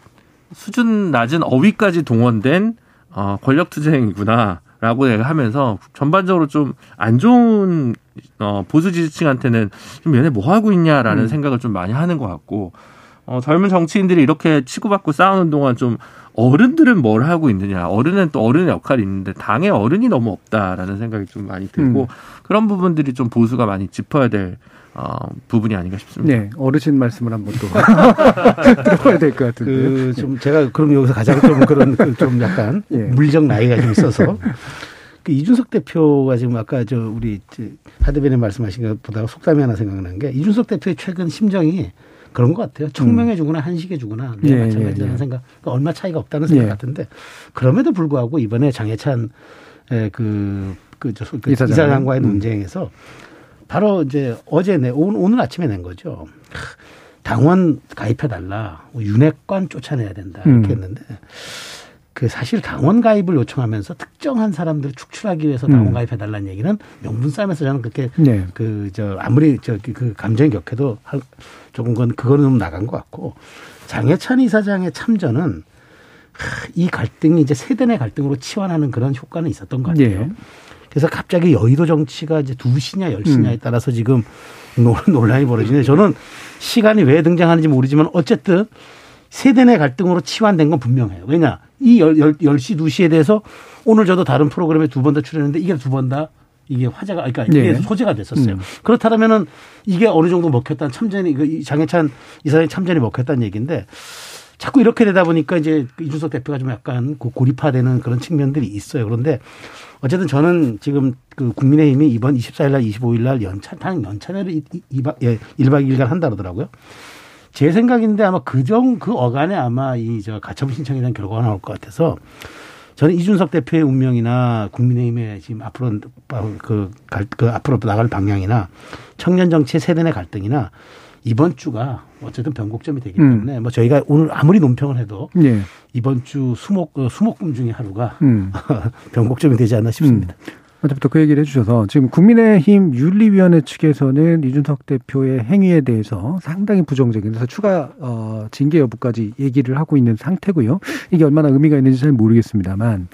수준 낮은 어휘까지 동원된 어 권력 투쟁이구나라고 하면서 전반적으로 좀 안 좋은 어 보수 지지층한테는 좀 얘네 뭐 하고 있냐라는 음. 생각을 좀 많이 하는 것 같고 어 젊은 정치인들이 이렇게 치고받고 싸우는 동안 좀 어른들은 뭘 하고 있느냐 어른은 또 어른의 역할이 있는데 당의 어른이 너무 없다라는 생각이 좀 많이 들고 음. 그런 부분들이 좀 보수가 많이 짚어야 될 어, 부분이 아닌가 싶습니다. 네, 어르신 말씀을 한번 또 들어봐야 될 것 같은데. 그좀 제가 그럼 여기서 가장 좀 그런 그좀 약간 예. 물리적 나이가 좀 있어서 그 이준석 대표가 지금 아까 저 우리 하 대변인 말씀하신 것보다 속담이 하나 생각나는 게 이준석 대표의 최근 심정이 그런 것 같아요. 청명해 주거나 한식해 주거나 내 예, 마찬가지라는 예, 예. 생각. 그러니까 얼마 차이가 없다는 생각 예. 같은데 그럼에도 불구하고 이번에 장해찬 에, 그, 그, 저, 그 이사장. 이사장과의 음. 논쟁에서 바로 이제 어제 내 오늘, 오늘 아침에 낸 거죠. 하, 당원 가입해 달라. 윤핵관 쫓아내야 된다. 이렇게 음. 했는데 그 사실 당원 가입을 요청하면서 특정한 사람들을 축출하기 위해서 당원 음. 가입해 달라는 얘기는 명분 싸움에서 저는 그렇게 네. 그저 아무리 저기 그 감정이 격해도 할- 조금 건 그거는 좀 나간 것 같고 장해찬 이사장의 참전은 하, 이 갈등이 이제 세대 내 갈등으로 치환하는 그런 효과는 있었던 것 같아요. 예. 그래서 갑자기 여의도 정치가 이제 두 시냐 열 시냐에 음. 따라서 지금 논- 논란이 벌어지는데 저는 시간이 왜 등장하는지 모르지만 어쨌든 세대 내 갈등으로 치환된 건 분명해요. 왜냐 이 열, 열, 10시 2시에 대해서 오늘 저도 다른 프로그램에 두번더 출연했는데 이게 두 번 다 이게 화제가 그러니까 이게 예. 소재가 됐었어요. 음. 그렇다면은 이게 어느 정도 먹혔다는 참전이 그이 장해찬 이사장의 참전이 먹혔다는 얘기인데 자꾸 이렇게 되다 보니까 이제 그 이준석 대표가 좀 약간 고- 고립화되는 그런 측면들이 있어요. 그런데 어쨌든 저는 지금 그 국민의힘이 이번 24일 날 25일 날 연찬회를 이- 이- 이박, 예, 1박 2일간 한다 그러더라고요. 제 생각인데 아마 그정, 그 어간에 아마 이 저 가처분 신청에 대한 결과가 나올 것 같아서 저는 이준석 대표의 운명이나 국민의힘의 지금 앞으로 그, 갈, 그 앞으로 나갈 방향이나 청년 정치의 세대 내 갈등이나 이번 주가 어쨌든 변곡점이 되기 음. 때문에 뭐 저희가 오늘 아무리 논평을 해도 예. 이번 주 수목 어, 수목금 중에 하루가 음. 변곡점이 되지 않나 싶습니다. 어제부터 그 얘기를 해주셔서 지금 국민의힘 윤리위원회 측에서는 이준석 대표의 행위에 대해서 상당히 부정적인 그래서 추가 어, 징계 여부까지 얘기를 하고 있는 상태고요. 이게 얼마나 의미가 있는지 잘 모르겠습니다만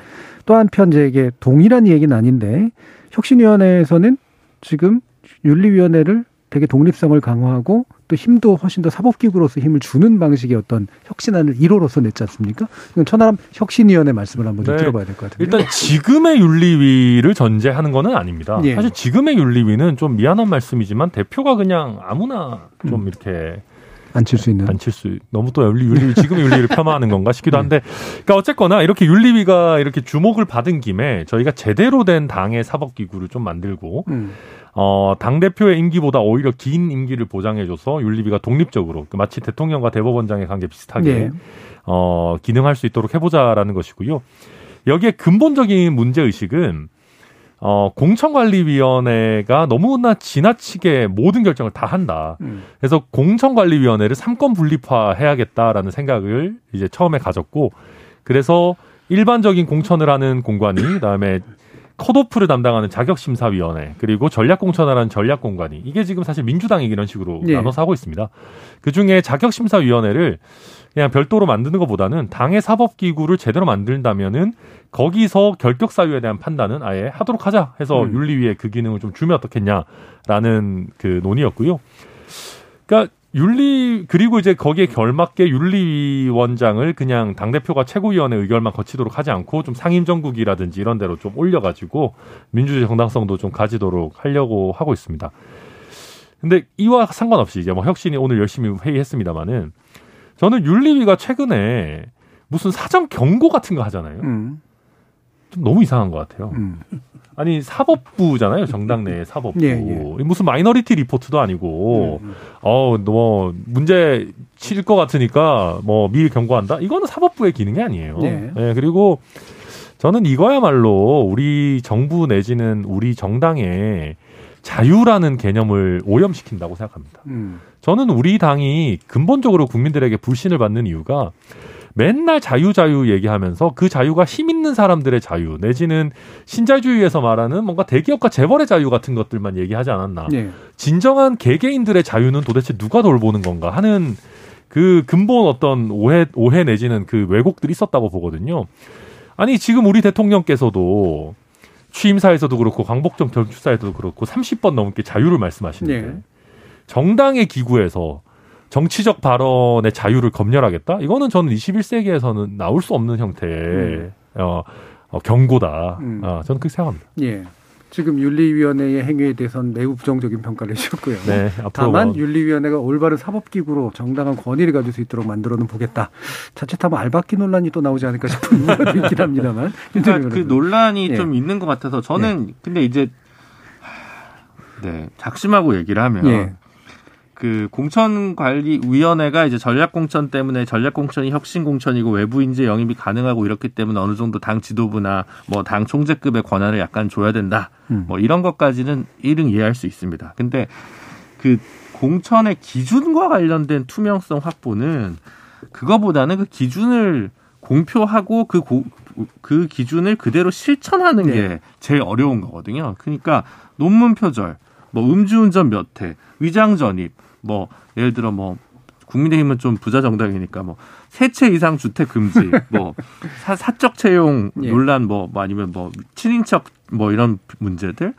또 한편 이제 이게 동일한 얘기는 아닌데 혁신위원회에서는 지금 윤리위원회를 되게 독립성을 강화하고 또 힘도 훨씬 더 사법기구로서 힘을 주는 방식의 어떤 혁신안을 1호로서 냈지 않습니까? 이건 천하람 혁신위원회 말씀을 한번 좀 네. 들어봐야 될 것 같은데. 일단 지금의 윤리위를 전제하는 거는 아닙니다. 예. 사실 지금의 윤리위는 좀 미안한 말씀이지만 대표가 그냥 아무나 좀 음. 이렇게 앉힐 수 있는. 안 칠 수 너무 또 윤리, 윤리 지금의 윤리를 폄하하는 건가 싶기도 한데 그러니까 어쨌거나 이렇게 윤리위가 이렇게 주목을 받은 김에 저희가 제대로 된 당의 사법 기구를 좀 만들고 음. 어, 당대표의 임기보다 오히려 긴 임기를 보장해줘서 윤리위가 독립적으로 그 마치 대통령과 대법원장의 관계 비슷하게 예. 어, 기능할 수 있도록 해보자라는 것이고요. 여기에 근본적인 문제의식은 어, 공천관리위원회가 너무나 지나치게 모든 결정을 다 한다. 음. 그래서 공천관리위원회를 삼권 분립화해야겠다라는 생각을 이제 처음에 가졌고, 그래서 일반적인 공천을 하는 공관위, 그다음에 컷오프를 담당하는 자격심사위원회, 그리고 전략공천을 하는 전략공관위. 이게 지금 사실 민주당이 이런 식으로 예. 나눠서 하고 있습니다. 그 중에 자격심사위원회를 그냥 별도로 만드는 것보다는 당의 사법기구를 제대로 만든다면은 거기서 결격 사유에 대한 판단은 아예 하도록 하자 해서 음. 윤리위에 그 기능을 좀 주면 어떻겠냐라는 그 논의였고요. 그러니까 윤리 그리고 이제 거기에 결맞게 윤리위원장을 그냥 당 대표가 최고위원회 의결만 거치도록 하지 않고 좀 상임정국이라든지 이런 데로 좀 올려가지고 민주주의 정당성도 좀 가지도록 하려고 하고 있습니다. 근데 이와 상관없이 이제 뭐 혁신이 오늘 열심히 회의했습니다마는 저는 윤리위가 최근에 무슨 사전 경고 같은 거 하잖아요. 음. 좀 너무 이상한 것 같아요. 음. 아니 사법부잖아요. 정당 내 사법부. 예, 예. 무슨 마이너리티 리포트도 아니고 음. 어, 뭐 문제 칠 것 같으니까 뭐 미리 경고한다. 이거는 사법부의 기능이 아니에요. 네. 예, 그리고 저는 이거야말로 우리 정부 내지는 우리 정당의 자유라는 개념을 오염시킨다고 생각합니다. 음. 저는 우리 당이 근본적으로 국민들에게 불신을 받는 이유가 맨날 자유 자유 얘기하면서 그 자유가 힘 있는 사람들의 자유 내지는 신자유주의에서 말하는 뭔가 대기업과 재벌의 자유 같은 것들만 얘기하지 않았나. 예. 진정한 개개인들의 자유는 도대체 누가 돌보는 건가 하는 그 근본 어떤 오해 오해 내지는 그 왜곡들이 있었다고 보거든요. 아니 지금 우리 대통령께서도 취임사에서도 그렇고 광복정 경축사에서도 그렇고 30번 넘게 자유를 말씀하시는데 네. 정당의 기구에서 정치적 발언의 자유를 검열하겠다? 이거는 저는 21세기에서는 나올 수 없는 형태의 어, 어, 경고다. 음. 어, 저는 그렇게 생각합니다. 예. 지금 윤리위원회의 행위에 대해서는 매우 부정적인 평가를 해주셨고요. 네, 다만 뭐 윤리위원회가 올바른 사법기구로 정당한 권위를 가질 수 있도록 만들어는 보겠다. 자칫하면 알바끼 논란이 또 나오지 않을까 싶은 우려도 있긴 합니다만. 그러니까 그 논란이 예. 좀 있는 것 같아서 저는 근데 이제 하, 네 작심하고 얘기를 하면 예. 그 공천관리위원회가 이제 전략공천 때문에 전략공천이 혁신공천이고 외부 인재 영입이 가능하고 이렇기 때문에 어느 정도 당 지도부나 뭐 당 총재급의 권한을 약간 줘야 된다. 음. 뭐 이런 것까지는 일응 이해할 수 있습니다. 근데 그 공천의 기준과 관련된 투명성 확보는 그거보다는 그 기준을 공표하고 그, 고, 그 기준을 그대로 실천하는 네. 게 제일 어려운 거거든요. 그러니까 논문 표절, 뭐 음주운전 몇 회, 위장 전입, 뭐 예를 들어 뭐 국민의힘은 좀 부자 정당이니까 뭐 세채 이상 주택 금지, 뭐 사, 사적 채용 예. 논란 뭐, 뭐 아니면 뭐 친인척 뭐 이런 문제들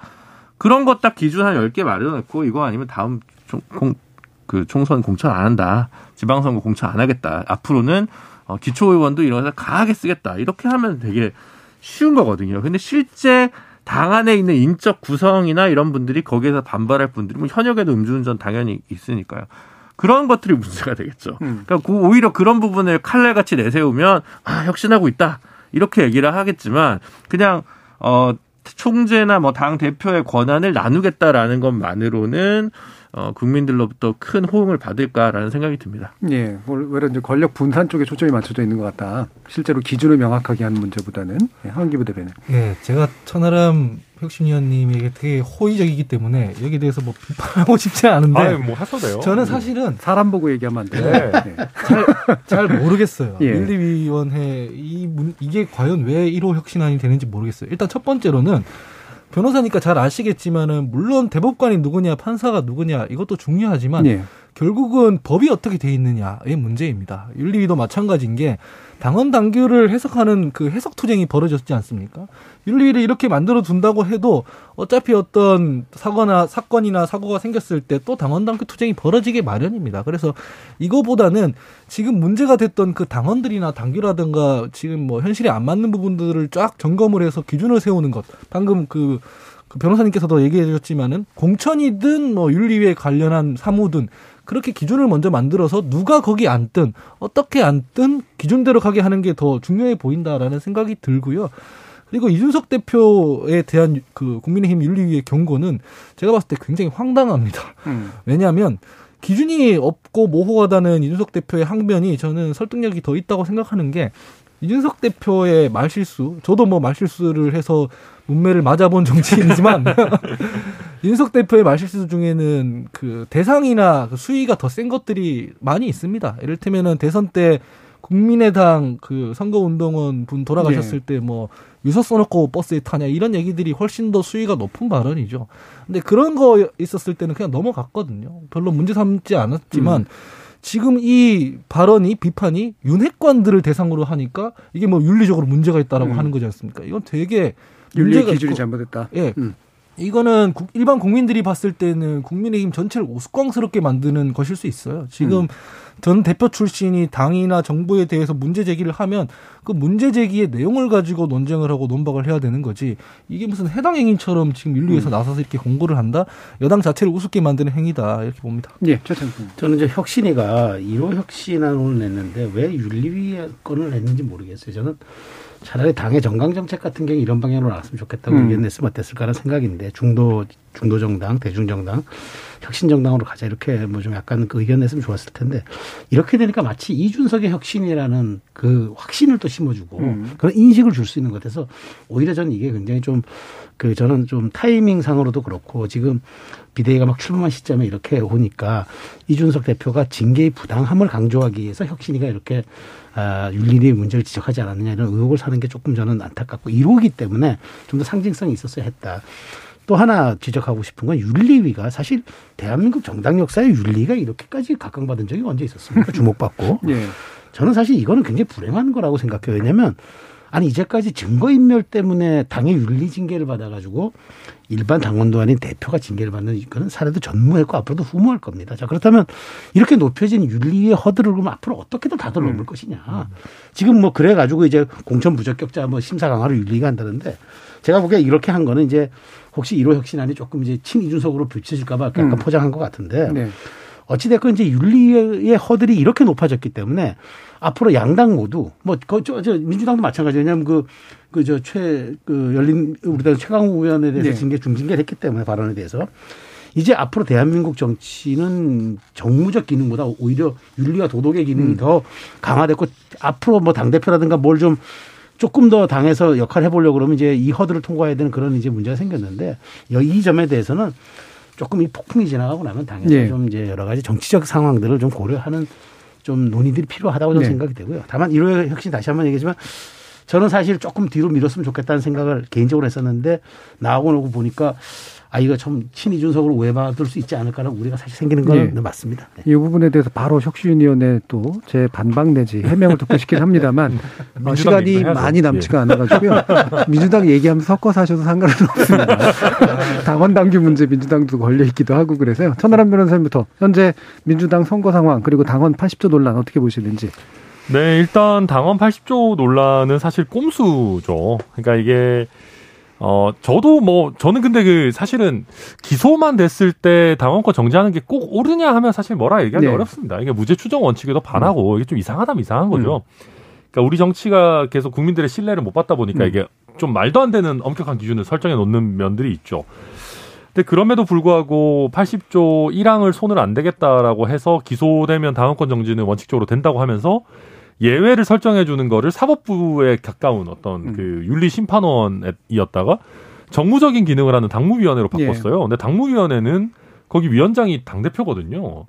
그런 것 딱 기준 한 10개 마련했고 이거 아니면 다음 총, 공, 그 총선 공천 안 한다. 지방선거 공천 안 하겠다. 앞으로는 어, 기초의원도 이런 데서 강하게 쓰겠다. 이렇게 하면 되게 쉬운 거거든요. 근데 실제 당 안에 있는 인적 구성이나 이런 분들이 거기에서 반발할 분들이 뭐 현역에도 음주운전 당연히 있으니까요. 그런 것들이 문제가 되겠죠. 음. 그러니까 그 오히려 그런 부분을 칼날같이 내세우면 아 혁신하고 있다 이렇게 얘기를 하겠지만 그냥 어 총재나 뭐 당 대표의 권한을 나누겠다라는 것만으로는 어 국민들로부터 큰 호응을 받을까라는 생각이 듭니다. 예, 오히려 이제 권력 분산 쪽에 초점이 맞춰져 있는 것 같다. 실제로 기준을 명확하게 하는 문제보다는 예, 한기부 대변인. 네, 제가 천하람 혁신위원님에게 되게 호의적이기 때문에 여기에 대해서 뭐 비판하고 싶지 않은데 아유, 뭐 하셔도 돼요. 저는 사실은 사람 보고 얘기하면 안 돼요. 네. 예. 잘 모르겠어요. 예. 윤리위원회 이 문, 이게 과연 왜 1호 혁신안이 되는지 모르겠어요. 일단 첫 번째로는 변호사니까 잘 아시겠지만은 물론 대법관이 누구냐 판사가 누구냐 이것도 중요하지만 예. 결국은 법이 어떻게 돼 있느냐의 문제입니다. 윤리위도 마찬가지인 게 당헌 당규를 해석하는 그 해석 투쟁이 벌어졌지 않습니까? 윤리위를 이렇게 만들어 둔다고 해도 어차피 어떤 사거나 사건이나 사고가 생겼을 때 또 당헌 당규 투쟁이 벌어지게 마련입니다. 그래서 이거보다는 지금 문제가 됐던 그 당헌들이나 당규라든가 지금 뭐 현실에 안 맞는 부분들을 쫙 점검을 해서 기준을 세우는 것. 방금 그, 그 변호사님께서도 얘기해 주셨지만은 공천이든 뭐 윤리위에 관련한 사무든 그렇게 기준을 먼저 만들어서 누가 거기 앉든 어떻게 앉든 기준대로 가게 하는 게 더 중요해 보인다라는 생각이 들고요. 그리고 이준석 대표에 대한 그 국민의힘 윤리위의 경고는 제가 봤을 때 굉장히 황당합니다. 음. 왜냐하면 기준이 없고 모호하다는 이준석 대표의 항변이 저는 설득력이 더 있다고 생각하는 게 이준석 대표의 말실수, 저도 뭐 말실수를 해서 문매를 맞아본 정치인이지만 이준석 대표의 말실수 중에는 그 대상이나 그 수위가 더 센 것들이 많이 있습니다. 이를테면은 대선 때 국민의당 그 선거운동원 분 돌아가셨을 때뭐 유서 써놓고 버스에 타냐 이런 얘기들이 훨씬 더 수위가 높은 발언이죠. 근데 그런 거 있었을 때는 그냥 넘어갔거든요. 별로 문제 삼지 않았지만 지금 이 발언이 비판이 윤핵관들을 대상으로 하니까 이게 뭐 윤리적으로 문제가 있다라고 음. 하는 거지 않습니까? 이건 되게 윤리 기준이 있고 잘못됐다. 예. 음. 이거는 국- 일반 국민들이 봤을 때는 국민의힘 전체를 우스꽝스럽게 만드는 것일 수 있어요. 지금 음. 전 대표 출신이 당이나 정부에 대해서 문제 제기를 하면 그 문제 제기의 내용을 가지고 논쟁을 하고 논박을 해야 되는 거지. 이게 무슨 해당 행위처럼 지금 윤리에서 음. 나서서 이렇게 공고를 한다? 여당 자체를 우습게 만드는 행위다. 이렇게 봅니다. 예. 저는 이제 혁신이가 1호 혁신안을 냈는데 왜 윤리위에 건을 냈는지 모르겠어요. 저는 차라리 당의 정강 정책 같은 경우 이런 방향으로 나왔으면 좋겠다고 음. 의견 냈으면 어땠을까라는 생각인데 중도 중도 정당, 대중 정당, 혁신 정당으로 가자 이렇게 뭐 좀 약간 그 의견 냈으면 좋았을 텐데 이렇게 되니까 마치 이준석의 혁신이라는 그 확신을 또 심어주고 음. 그런 인식을 줄 수 있는 것 같아서 오히려 저는 이게 굉장히 좀 그 저는 좀 타이밍 상으로도 그렇고 지금 비대위가 막 출범한 시점에 이렇게 오니까 이준석 대표가 징계의 부당함을 강조하기 위해서 혁신이가 이렇게 아, 윤리의 문제를 지적하지 않았느냐 이런 의혹을 사는 게 조금 저는 안타깝고 이루기 때문에 좀 더 상징성이 있었어야 했다. 또 하나 지적하고 싶은 건 윤리위가 사실 대한민국 정당 역사에 윤리가 이렇게까지 각광받은 적이 언제 있었습니까? 주목받고. 예. 저는 사실 이거는 굉장히 불행한 거라고 생각해요. 왜냐면 아니 이제까지 증거인멸 때문에 당의 윤리 징계를 받아가지고 일반 당원도 아닌 대표가 징계를 받는 그런 사례도 전무했고 앞으로도 후무할 겁니다. 자 그렇다면 이렇게 높여진 윤리의 허들을 그럼 앞으로 어떻게든 다들 넘을 것이냐. 지금 뭐 그래가지고 이제 공천 부적격자 뭐 심사 강화를 윤리가 한다는데 제가 보기에 이렇게 한 거는 이제 혹시 1호 혁신안이 조금 이제 친이준석으로 비춰질까봐 약간 음. 포장한 것 같은데 네. 어찌됐건 이제 윤리의 허들이 이렇게 높아졌기 때문에 앞으로 양당 모두 뭐, 그, 저, 저, 민주당도 마찬가지. 왜냐하면 그, 그, 저, 최, 그, 열린, 우리 당 최강욱 의원에 대해서 네. 징계, 중징계를 했기 때문에 발언에 대해서 이제 앞으로 대한민국 정치는 정무적 기능보다 오히려 윤리와 도덕의 기능이 음. 더 강화됐고 앞으로 뭐 당 대표라든가 뭘 좀 조금 더 당에서 역할을 해보려고 그러면 이제 이 허들을 통과해야 되는 그런 이제 문제가 생겼는데 이 점에 대해서는 조금 이 폭풍이 지나가고 나면 당에서 예. 좀 이제 여러 가지 정치적 상황들을 좀 고려하는 좀 논의들이 필요하다고 저는 네. 생각이 되고요. 다만 1호 혁신 다시 한번 얘기하지만 저는 사실 조금 뒤로 미뤘으면 좋겠다는 생각을 개인적으로 했었는데 나오고 나고 보니까 아 이거 참 친이준석으로 오해받을 수 있지 않을까라는 우리가 사실 생기는 건 네. 맞습니다. 네. 이 부분에 대해서 바로 혁신위원회 또 제 반박 내지 해명을 듣고 싶긴 합니다만 어, 민주당 시간이 해야죠. 많이 남지가 않아가지고요. 민주당 얘기하면서 섞어서 하셔도 상관은 없습니다. 당원 당규 문제 민주당도 걸려 있기도 하고 그래서요. 천하람 변호사님부터 현재 민주당 선거 상황 그리고 당원 80조 논란 어떻게 보시는지. 네, 일단 당원 80조 논란은 사실 꼼수죠. 그러니까 이게 어 저도 뭐 저는 근데 그 사실은 기소만 됐을 때 당원권 정지하는 게 꼭 옳으냐 하면 사실 뭐라 얘기하기 네. 어렵습니다. 이게 무죄 추정 원칙에도 반하고 이게 좀 이상하다면 이상한 거죠. 그러니까 우리 정치가 계속 국민들의 신뢰를 못 받다 보니까 음. 이게 좀 말도 안 되는 엄격한 기준을 설정해 놓는 면들이 있죠. 근데 그럼에도 불구하고 80조 1항을 손을 안 대겠다라고 해서 기소되면 당원권 정지는 원칙적으로 된다고 하면서 예외를 설정해 주는 거를 사법부에 가까운 어떤 음. 그 윤리 심판원이었다가 정무적인 기능을 하는 당무위원회로 예. 바꿨어요. 근데 당무위원회는 거기 위원장이 당 대표거든요.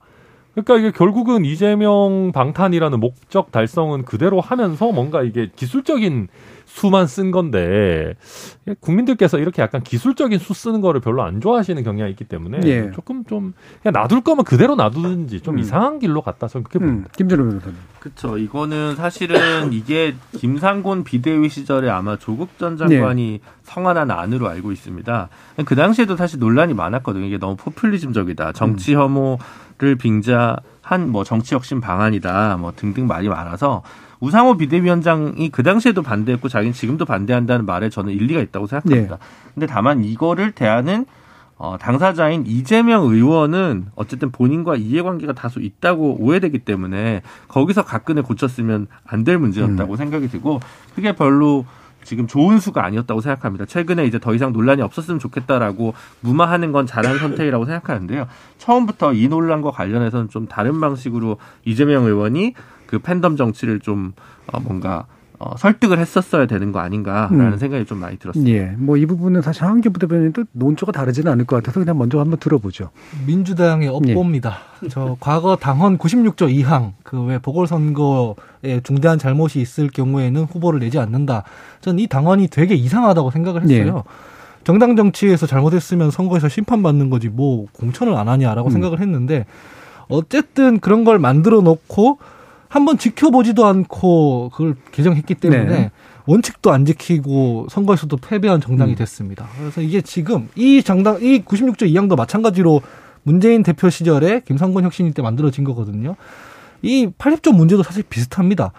그러니까 이게 결국은 이재명 방탄이라는 목적 달성은 그대로 하면서 뭔가 이게 기술적인 수만 쓴 건데 국민들께서 이렇게 약간 기술적인 수 쓰는 거를 별로 안 좋아하시는 경향이 있기 때문에 예. 조금 좀 그냥 놔둘 거면 그대로 놔두든지 좀 음. 이상한 길로 갔다 저는 그렇게 음, 봅니다. 김준호 변호사님. 그렇죠. 이거는 사실은 이게 김상곤 비대위 시절에 아마 조국 전 장관이 성안한 안으로 알고 있습니다. 그 당시에도 사실 논란이 많았거든요. 이게 너무 포퓰리즘적이다. 정치 혐오를 빙자 한 뭐 정치 혁신 방안이다. 뭐 등등 말이 많아서 우상호 비대위원장이 그 당시에도 반대했고 자기는 지금도 반대한다는 말에 저는 일리가 있다고 생각합니다. 근데 다만 이거를 대하는 어, 당사자인 이재명 의원은 어쨌든 본인과 이해관계가 다소 있다고 오해되기 때문에 거기서 가끈을 고쳤으면 안 될 문제였다고 생각이 들고 그게 별로 지금 좋은 수가 아니었다고 생각합니다. 최근에 이제 더 이상 논란이 없었으면 좋겠다라고 무마하는 건 잘한 선택이라고 생각하는데요. 처음부터 이 논란과 관련해서는 좀 다른 방식으로 이재명 의원이 그 팬덤 정치를 좀 어, 뭔가 어, 설득을 했었어야 되는 거 아닌가라는 음. 생각이 좀 많이 들었습니다. 예, 뭐 이 부분은 사실 한기 부대변인도 논조가 다르지는 않을 것 같아서 그냥 먼저 한번 들어보죠. 민주당의 업보입니다. 저 과거 당헌 96조 2항 그 왜 보궐선거에 중대한 잘못이 있을 경우에는 후보를 내지 않는다. 전 이 당헌이 되게 이상하다고 생각을 했어요. 정당 정치에서 잘못했으면 선거에서 심판받는 거지 뭐 공천을 안 하냐라고 음. 생각을 했는데 어쨌든 그런 걸 만들어 놓고 한번 지켜보지도 않고 그걸 개정했기 때문에 네. 원칙도 안 지키고 선거에서도 패배한 정당이 음. 됐습니다. 그래서 이게 지금 이 정당 이 96조 2항도 마찬가지로 문재인 대표 시절에 김상곤 혁신일 때 만들어진 거거든요. 이 80조 문제도 사실 비슷합니다.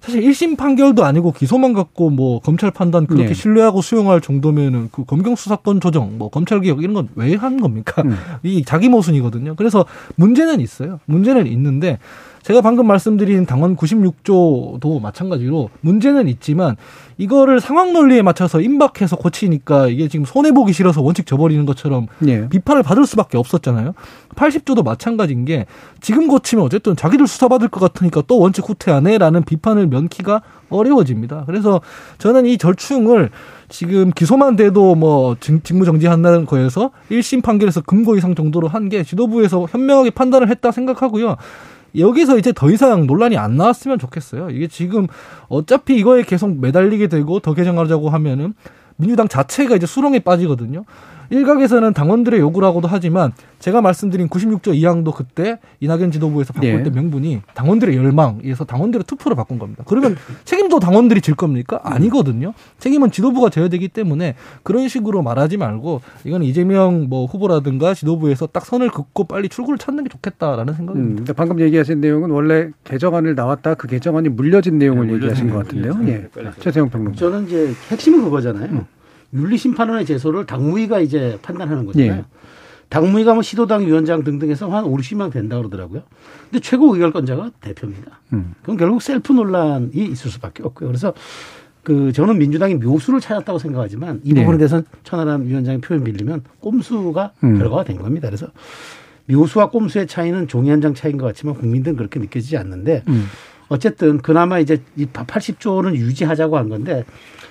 사실 1심 판결도 아니고 기소만 갖고 뭐 검찰 판단 그렇게 네. 신뢰하고 수용할 정도면은 그 검경 수사권 조정, 뭐 검찰 개혁 이런 건 왜 한 겁니까? 음. 이 자기 모순이거든요. 그래서 문제는 있어요. 문제는 있는데 제가 방금 말씀드린 당원 96조도 마찬가지로 문제는 있지만 이거를 상황 논리에 맞춰서 임박해서 고치니까 이게 지금 손해 보기 싫어서 원칙 져버리는 것처럼 예. 비판을 받을 수밖에 없었잖아요. 80조도 마찬가지인 게 지금 고치면 어쨌든 자기들 수사받을 것 같으니까 또 원칙 후퇴하네라는 비판을 면키가 어려워집니다. 그래서 저는 이 절충을 지금 기소만 돼도 뭐 직- 직무 정지한다는 거에서 1심 판결에서 금고 이상 정도로 한 게 지도부에서 현명하게 판단을 했다 생각하고요. 여기서 이제 더 이상 논란이 안 나왔으면 좋겠어요. 이게 지금 어차피 이거에 계속 매달리게 되고 더 개정하자고 하면은 민주당 자체가 이제 수렁에 빠지거든요. 일각에서는 당원들의 요구라고도 하지만 제가 말씀드린 96조 2항도 그때 이낙연 지도부에서 바꿀 예. 때 명분이 당원들의 열망에서 당원들의 투표로 바꾼 겁니다. 그러면 책임도 당원들이 질 겁니까? 아니거든요. 책임은 지도부가 져야 되기 때문에 그런 식으로 말하지 말고 이건 이재명 뭐 후보라든가 지도부에서 딱 선을 긋고 빨리 출구를 찾는 게 좋겠다라는 음, 생각입니다. 근데 방금 얘기하신 내용은 원래 개정안을 나왔다 그 개정안이 물려진 내용을 네, 얘기하신 물려진 것 같은데요. 예. 최세영 평론가. 저는 이제 핵심은 그거잖아요. 윤리심판원의 제소를 당무위가 이제 판단하는 거잖아요. 예. 당무위가 뭐 시도당 위원장 등등해서 한 5, 60명 된다 그러더라고요. 근데 최고 의결권자가 대표입니다. 음. 그럼 결국 셀프 논란이 있을 수밖에 없고요. 그래서 그 저는 민주당이 묘수를 찾았다고 생각하지만 이 네. 부분에 대해서는 천하람 위원장의 표현 빌리면 꼼수가 음. 결과가 된 겁니다. 그래서 묘수와 꼼수의 차이는 종이 한 장 차이인 것 같지만 국민들은 그렇게 느껴지지 않는데 음. 어쨌든 그나마 이제 이 80조는 유지하자고 한 건데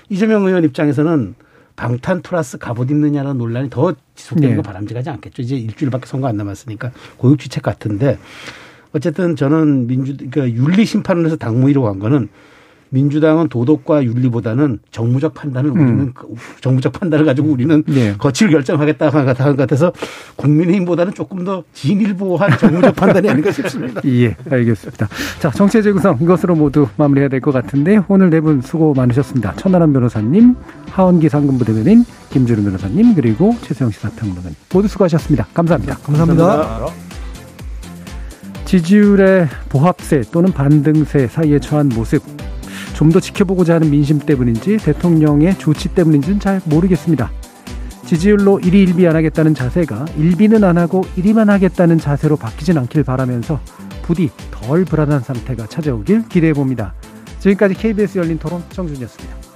이재명 의원 입장에서는 방탄 플러스 갑옷 입느냐는 논란이 더 지속되는 네. 거 바람직하지 않겠죠. 이제 일주일밖에 선거 안 남았으니까 고육지책 같은데 어쨌든 저는 민주 그러니까 윤리 심판원에서 당무위로 간 거는 민주당은 도덕과 윤리보다는 정무적 판단을 우리는 그 정무적 판단을 가지고 우리는 네. 거칠 결정하겠다 하는 것 같아서 국민의힘보다는 조금 더 진일보한 정무적 판단이 아닌가 싶습니다. 예, 알겠습니다. 자, 정치의 재구성 이것으로 모두 마무리해야 될 것 같은데 오늘 네 분 수고 많으셨습니다. 천하람 변호사님, 하원기 상근부대변인 김주름 변호사님 그리고 최수영 시사평론가님 모두 수고하셨습니다. 감사합니다. 감사합니다. 지지율의 보합세 또는 반등세 사이에 처한 모습 좀 더 지켜보고자 하는 민심 때문인지 대통령의 조치 때문인지는 잘 모르겠습니다. 지지율로 일이 일비 안 하겠다는 자세가 일비는 안 하고 일이만 하겠다는 자세로 바뀌진 않길 바라면서 부디 덜 불안한 상태가 찾아오길 기대해 봅니다. 지금까지 KBS 열린 토론 정준이었습니다.